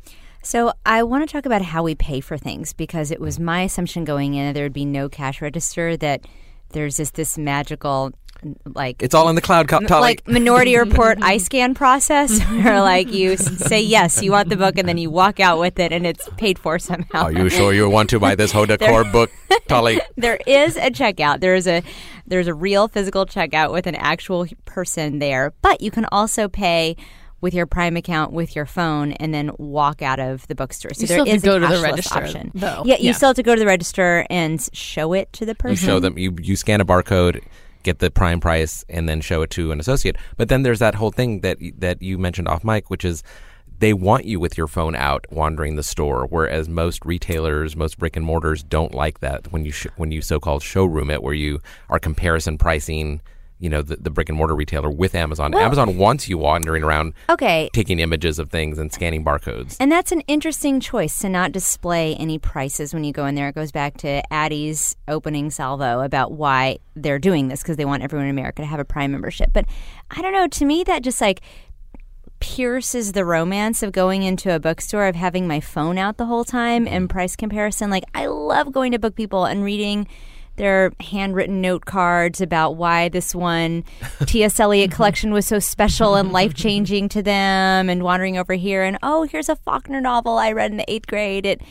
So I want to talk about how we pay for things because it was my assumption going in that there would be no cash register that there's this this magical mm, like It's all in the cloud, co- like Minority [laughs] Report eye scan process, [laughs] where like you say yes, you want the book, and then you walk out with it, and it's paid for somehow. Are you sure you want to buy this Hoda [laughs] Core book, Tolly? there is a checkout. There is a there's a real physical checkout with an actual person there, but you can also pay with your Prime account with your phone and then walk out of the bookstore. So You there still have is to go a to the cashless register, option. though. Yeah, you Yeah. still have to go to the register and show it to the person. You show them. You you scan a barcode, get the prime price, and then show it to an associate. But then there's that whole thing that that you mentioned off mic, which is they want you with your phone out wandering the store, whereas most retailers, most brick and mortars don't like that when you sh- when you so-called showroom it, where you are comparison pricing. You know the, the brick and mortar retailer with Amazon. Well- Amazon wants you wandering around, Okay. taking images of things and scanning barcodes. And that's an interesting choice to not display any prices when you go in there. It goes back to Addie's opening salvo about why they're doing this because they want everyone in America to have a Prime membership. But I don't know. To me, that just like pierces the romance of going into a bookstore of having my phone out the whole time and mm-hmm. price comparison. Like I love going to book people and reading their handwritten note cards about why this one T.S. Eliot [laughs] collection was so special and life changing to them, and wandering over here and oh, here's a Faulkner novel I read in the eighth grade. It,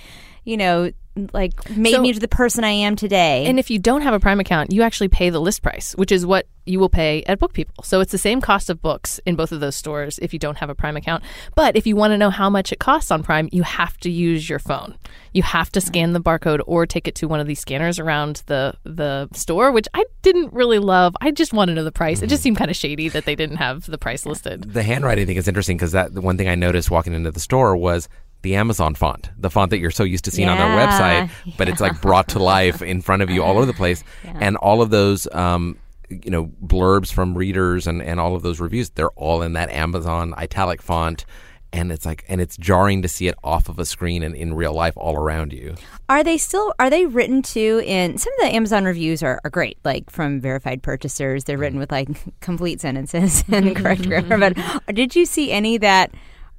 you know, like made So- me to the person I am today. And if you don't have a Prime account, you actually pay the list price, which is what you will pay at Book People. So it's the same cost of books in both of those stores if you don't have a Prime account. But if you want to know how much it costs on Prime, you have to use your phone. You have to scan the barcode or take it to one of these scanners around the the store, which I didn't really love. I just want to know the price. It just seemed kind of shady that they didn't have the price listed. the handwriting thing is interesting because that the one thing I noticed walking into the store was the Amazon font, the font that you're so used to seeing on their Yeah, website, [laughs] but it's like brought to life in front of you all over the place, and all of those. Um, you know blurbs from readers and, and all of those reviews they're all in that amazon italic font and it's like and it's jarring to see it off of a screen and in real life all around you Are they still are they written too in some of the Amazon reviews are, are great, like from verified purchasers. They're written with like [laughs] complete sentences [laughs] and correct grammar. But did you see any that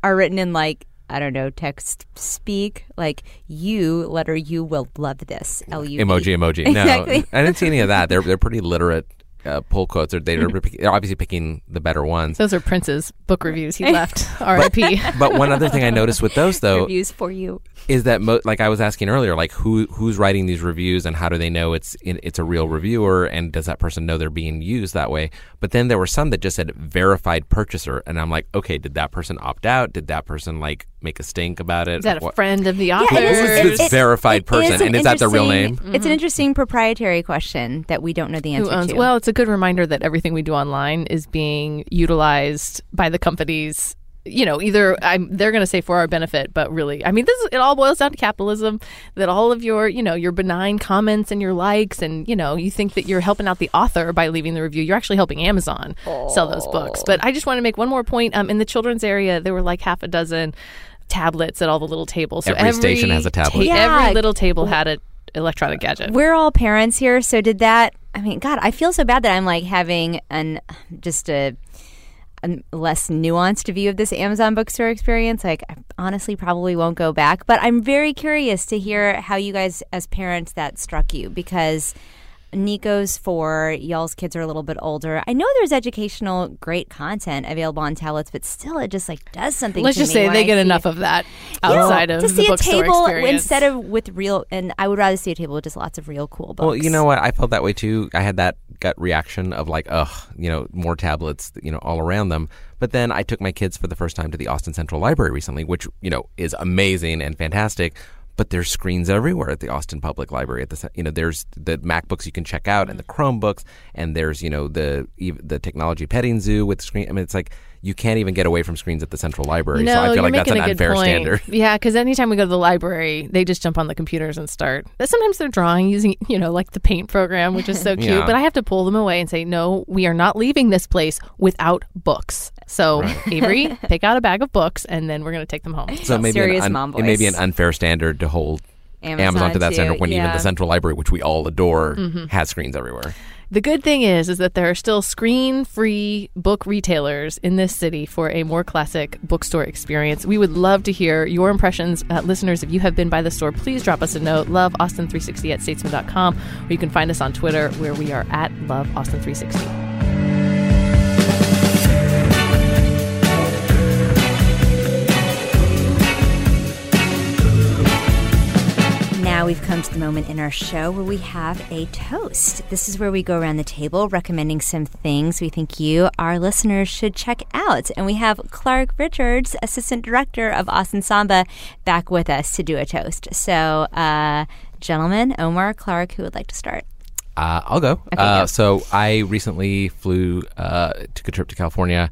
are written in like I don't know, text speak? Like you letter you will love this. L U emoji emoji [laughs] no Exactly. i didn't see any of that they're they're pretty literate uh, pull quotes or they're, [laughs] they're obviously picking the better ones Those are Prince's book reviews he [laughs] left. R.I.P. but one other thing i noticed with those though reviews for you. is that mo- like I was asking earlier, like who who's writing these reviews and how do they know it's in, it's a real reviewer and does that person know they're being used that way? But then there were some that just said verified purchaser, and I'm like, okay, did that person opt out? Did that person like make a stink about it? Is that a What- friend of the Yeah, author? it is- Who's this it- verified it person, is and an is that their real interesting- name? It's an interesting proprietary question that we don't know the answer Who owns? to. Well, it's a good reminder that everything we do online is being utilized by the companies. You know, either I'm, they're going to say for our benefit, but really, I mean, this is, it all boils down to capitalism. That all of your, you know, your benign comments and your likes, and you know, you think that you're helping out the author by leaving the review. You're actually helping Amazon sell those books. But I just want to make one more point. Um, in the children's area, there were like half a dozen tablets at all the little tables. So Every station has a tablet. Yeah. Every little table had an electronic gadget. We're all parents here, so did that? I mean, God, I feel so bad that I'm like having an just a, a less nuanced view of this Amazon bookstore experience. Like, I honestly probably won't go back, but I'm very curious to hear how you guys, as parents, that struck you because. Nico's four, y'all's kids are a little bit older. I know there's educational, great content available on tablets, but still, it just like does something. Let's to just me say they I get enough it. of that You know, outside of to the see a table experience. instead of with real, and I would rather see a table with just lots of real cool books. Well, you know what? I felt that way too. I had that gut reaction of like, ugh, you know, more tablets, you know, all around them. But then I took my kids for the first time to the Austin Central Library recently, which you know is amazing and fantastic. But there's screens everywhere at the Austin Public Library. At the you know, there's the MacBooks you can check out and the Chromebooks, and there's you know the the technology petting zoo with screen. I mean, it's like you can't even get away from screens at the Central Library. No, so I feel you're like that's making an a good unfair point. standard. [laughs] Yeah, because anytime we go to the library, they just jump on the computers and start. but Sometimes they're drawing using, you know, like the paint program, which is so cute. Yeah. But I have to pull them away and say, no, we are not leaving this place without books. So [laughs] Avery, pick out a bag of books, and then we're going to take them home. [laughs] So maybe Serious an mom it may be an unfair standard to hold Amazon Amazon, to that too, standard when even the Central Library, which we all adore, Mm-hmm. has screens everywhere. The good thing is, is that there are still screen-free book retailers in this city for a more classic bookstore experience. We would love to hear your impressions, uh, listeners. If you have been by the store, please drop us a note. Love Austin360 at statesman.com, or you can find us on Twitter where we are at Love Austin360. Now we've come to the moment in our show where we have a toast. This is where we go around the table recommending some things we think you, our listeners, should check out. And we have Clark Richards, Assistant Director of Austin Samba, back with us to do a toast. So, uh, gentlemen, Omar, Clark, who would like to start? Uh, I'll go. Okay, uh, go. So I recently flew, uh, took a trip to California,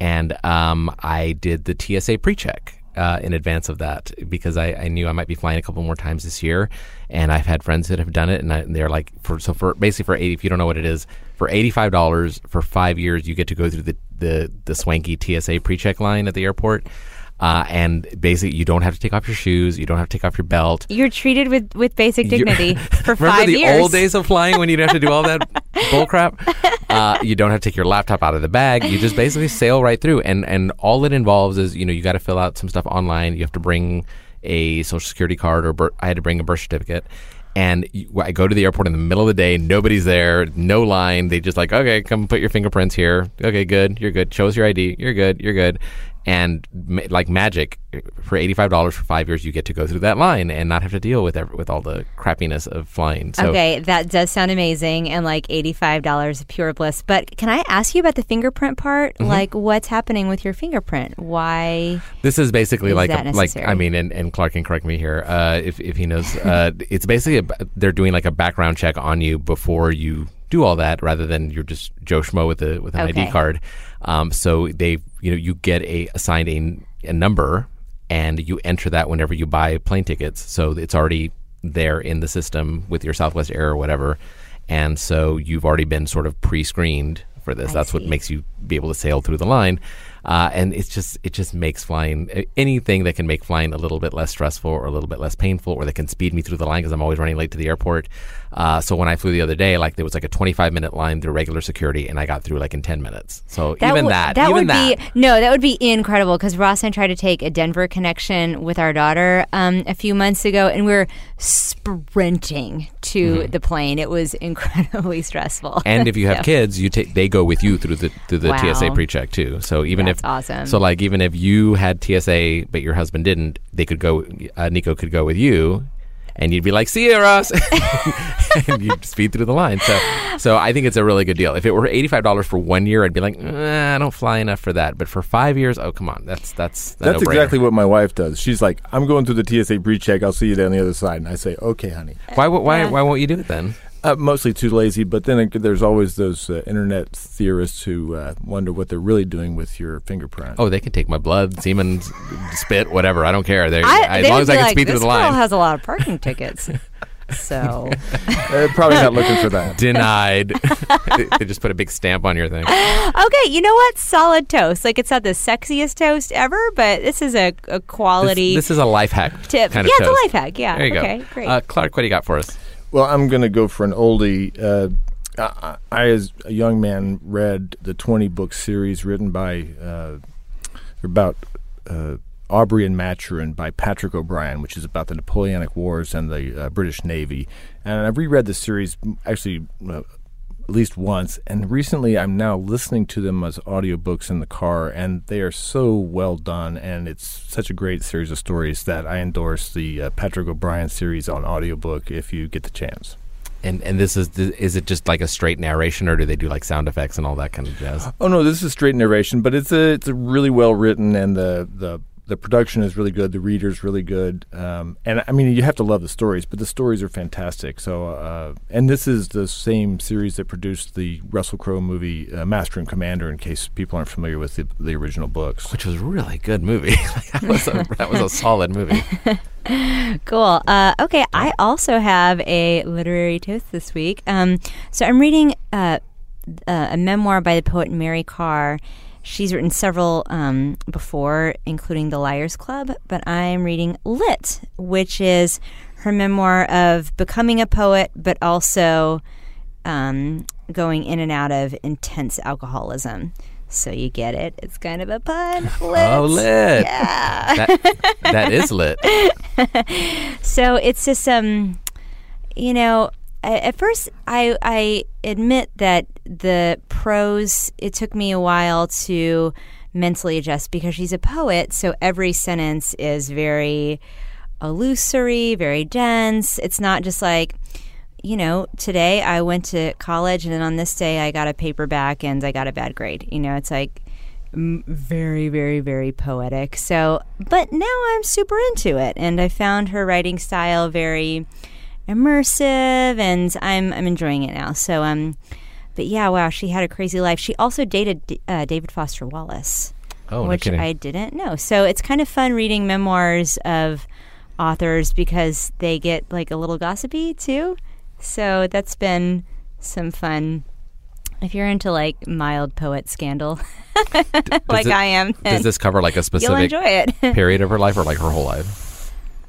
and um, I did the TSA pre-check uh, in advance of that because I, I knew I might be flying a couple more times this year, and I've had friends that have done it, and, I, and they're like, for so for basically for eighty, if you don't know what it is, for eighty five dollars for five years, you get to go through the the, the swanky TSA pre-check line at the airport. Uh, and basically, you don't have to take off your shoes. You don't have to take off your belt. You're treated with, with basic dignity [laughs] for Remember five the old days of flying when you didn't have to do all that [laughs] bullcrap? Uh, you don't have to take your laptop out of the bag. You just basically sail right through, and and all it involves is you know you got to fill out some stuff online. You have to bring a social security card, or bir- I had to bring a birth certificate. And you, I go to the airport in the middle of the day. Nobody's there. No line. They just like, okay, come put your fingerprints here. Okay, good. You're good. Show us your ID. You're good. You're good. And ma- like magic, for eighty five dollars for five years, you get to go through that line and not have to deal with ev- with all the crappiness of flying. So okay, that does sound amazing and like $85 pure bliss. But can I ask you about the fingerprint part? Mm-hmm. Like, what's happening with your fingerprint? Why? This is basically Is like a, like? I mean, and, and Clark can correct me here uh, if if he knows. Uh, it's basically a, they're doing like a background check on you before you do all that, rather than you're just Joe Schmo with a with an Okay. ID card. Um, so they you know you get a assigned a, a number and you enter that whenever you buy plane tickets. So it's already there in the system with your Southwest Air or whatever, and so you've already been sort of pre-screened for this. I That's what makes you be able to sail through the line. Uh, and it's just it just makes flying anything that can make flying a little bit less stressful or a little bit less painful or that can speed me through the line because I'm always running late to the airport. Uh, so when I flew the other day, like there was like a 25 minute line through regular security, and I got through like in 10 minutes. So even would- that, that even would that, be no, that would be incredible because Ross and I tried to take a Denver connection with our daughter um, a few months ago, and we were sprinting to the plane. It was [laughs] incredibly stressful. Mm-hmm. and if you have [laughs] So- kids, you take they go with you through the through the Wow. TSA pre-check too. So even That's if awesome. so like even if you had TSA but your husband didn't, they could go. Uh, Nico could go with you, and you'd be like, "See you, Ross," [laughs] and you'd speed through the line. So so I think it's a really good deal. If it were eighty five dollars for one year, I'd be like, eh, I don't fly enough for that. But for five years, oh come on, that's that's a That's no-brainer. exactly what my wife does. She's like, "I'm going through the TSA pre-check. I'll see you there on the other side." And I say, "Okay, honey." Why wo- why why won't you do it then? Uh, mostly too lazy, but then it, there's always those uh, internet theorists who uh, wonder what they're really doing with your fingerprint. Oh, they can take my blood, semen, spit, whatever. I don't care. They, I, as long as I can like, speed through the girl line. has a lot of parking tickets. [laughs] So Uh, probably not looking for that. Denied. [laughs] they just put a big stamp on your thing. okay, you know what? Solid toast. Like it's not the sexiest toast ever, but this is a, a quality This, this is a life hack tip. kind yeah, of it's a life hack. Yeah. There you okay, go. great. Uh, Clark, what do you got for us? Well, I'm going to go for an oldie. Uh, I, I, as a young man, read the 20 book series written by uh, about uh, Aubrey and Maturin by Patrick O'Brian, which is about the Napoleonic Wars and the uh, British Navy. And I've reread the series actually uh, at least once. And recently, I'm now listening to them as audiobooks in the car, and they are so well done. And it's such a great series of stories that I endorse the uh, Patrick O'Brian series on audiobook if you get the chance. And and this is is it just like a straight narration, or do they do like sound effects and all that kind of jazz? Oh no, this is straight narration, but it's a it's a really well written, and the the the production is really good. The reader's really good, um, and I mean you have to love the stories, but the stories are fantastic. So, uh, and this is the same series that produced the Russell Crowe movie uh, Master and Commander. In case people aren't familiar with the, the original books, Which was a really good movie. [laughs] that was a, that was a solid movie. [laughs] Cool. Uh, okay, I also have a literary toast this week. Um, so I'm reading uh, uh, a memoir by the poet Mary Karr. She's written several um, before, including The Liars Club, but I'm reading Lit, which is her memoir of becoming a poet, but also um, going in and out of intense alcoholism. So you get it. It's kind of a pun. [laughs] Lit. Oh, lit. Yeah. That, that is lit. [laughs] so it's just um you know at first i i admit that the prose it took me a while to mentally adjust because she's a poet so every sentence is very illusory very dense it's not just like you know today i went to college and then on this day i got a paperback and i got a bad grade you know it's like very, very, very poetic. So, but now I'm super into it, and I found her writing style very immersive, and I'm I'm enjoying it now. So, um, but yeah, wow, she had a crazy life. She also dated D- uh, David Foster Wallace, Oh, which kidding. I didn't know. So it's kind of fun reading memoirs of authors because they get like a little gossipy too. So that's been some fun. If you're into like mild poet scandal, [laughs] like it- I am, Does this cover like a specific [laughs] period of her life or like her whole life?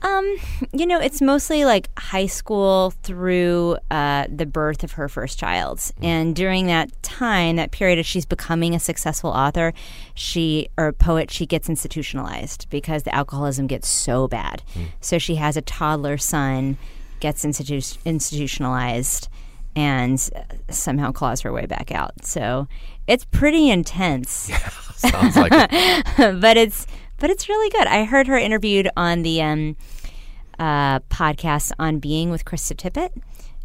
Um, you know, it's mostly like high school through uh, the birth of her first child, and during that time, that period, as she's becoming a successful author, she or poet, she gets institutionalized because the alcoholism gets so bad. So she has a toddler son, gets institu- institutionalized, and uh, somehow claws her way back out. So it's pretty intense. Sounds like it. [laughs] but it's but it's really good. I heard her interviewed on the um, uh, podcast on Being with Krista Tippett,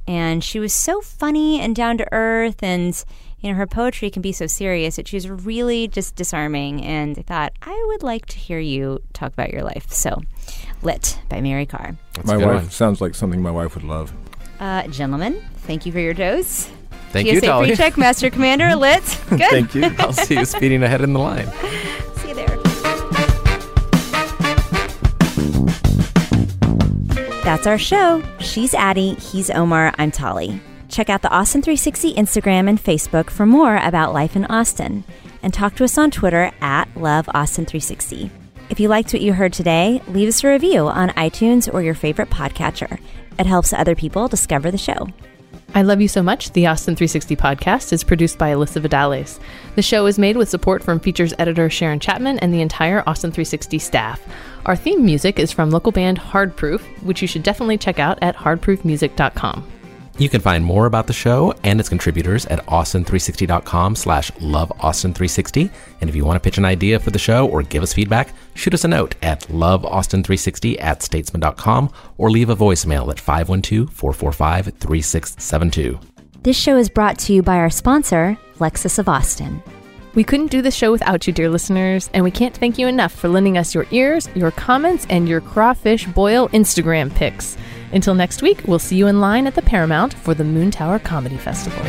and she was so funny and down to earth, and you know her poetry can be so serious that she was really just disarming. And I thought I would like to hear you talk about your life. So, Lit by Mary Karr. That's my wife one. sounds like something my wife would love. Uh, gentlemen, thank you for your dose. Thank TSA you, Tolly. Pre-check, Master Commander, Lit. [laughs] Good. Thank you. I'll see you [laughs] speeding ahead in the line. That's our show. She's Addie, he's Omar, I'm Tolly. Check out the Austin 360 Instagram and Facebook for more about life in Austin. And talk to us on Twitter at LoveAustin360. If you liked what you heard today, leave us a review on iTunes or your favorite podcatcher. It helps other people discover the show. I Love You So Much, the Austin 360 podcast, is produced by Alyssa Vidales. The show is made with support from features editor Sharon Chapman and the entire Austin 360 staff. Our theme music is from local band Hardproof, which you should definitely check out at hardproofmusic.com. You can find more about the show and its contributors at austin360.com slash loveaustin360. And if you want to pitch an idea for the show or give us feedback, shoot us a note at loveaustin360 at statesman.com or leave a voicemail at 512-445-3672. This show is brought to you by our sponsor, Lexus of Austin. We couldn't do the show without you, dear listeners, and we can't thank you enough for lending us your ears, your comments, and your crawfish boil Instagram pics. Until next week, we'll see you in line at the Paramount for the Moontower Comedy Festival.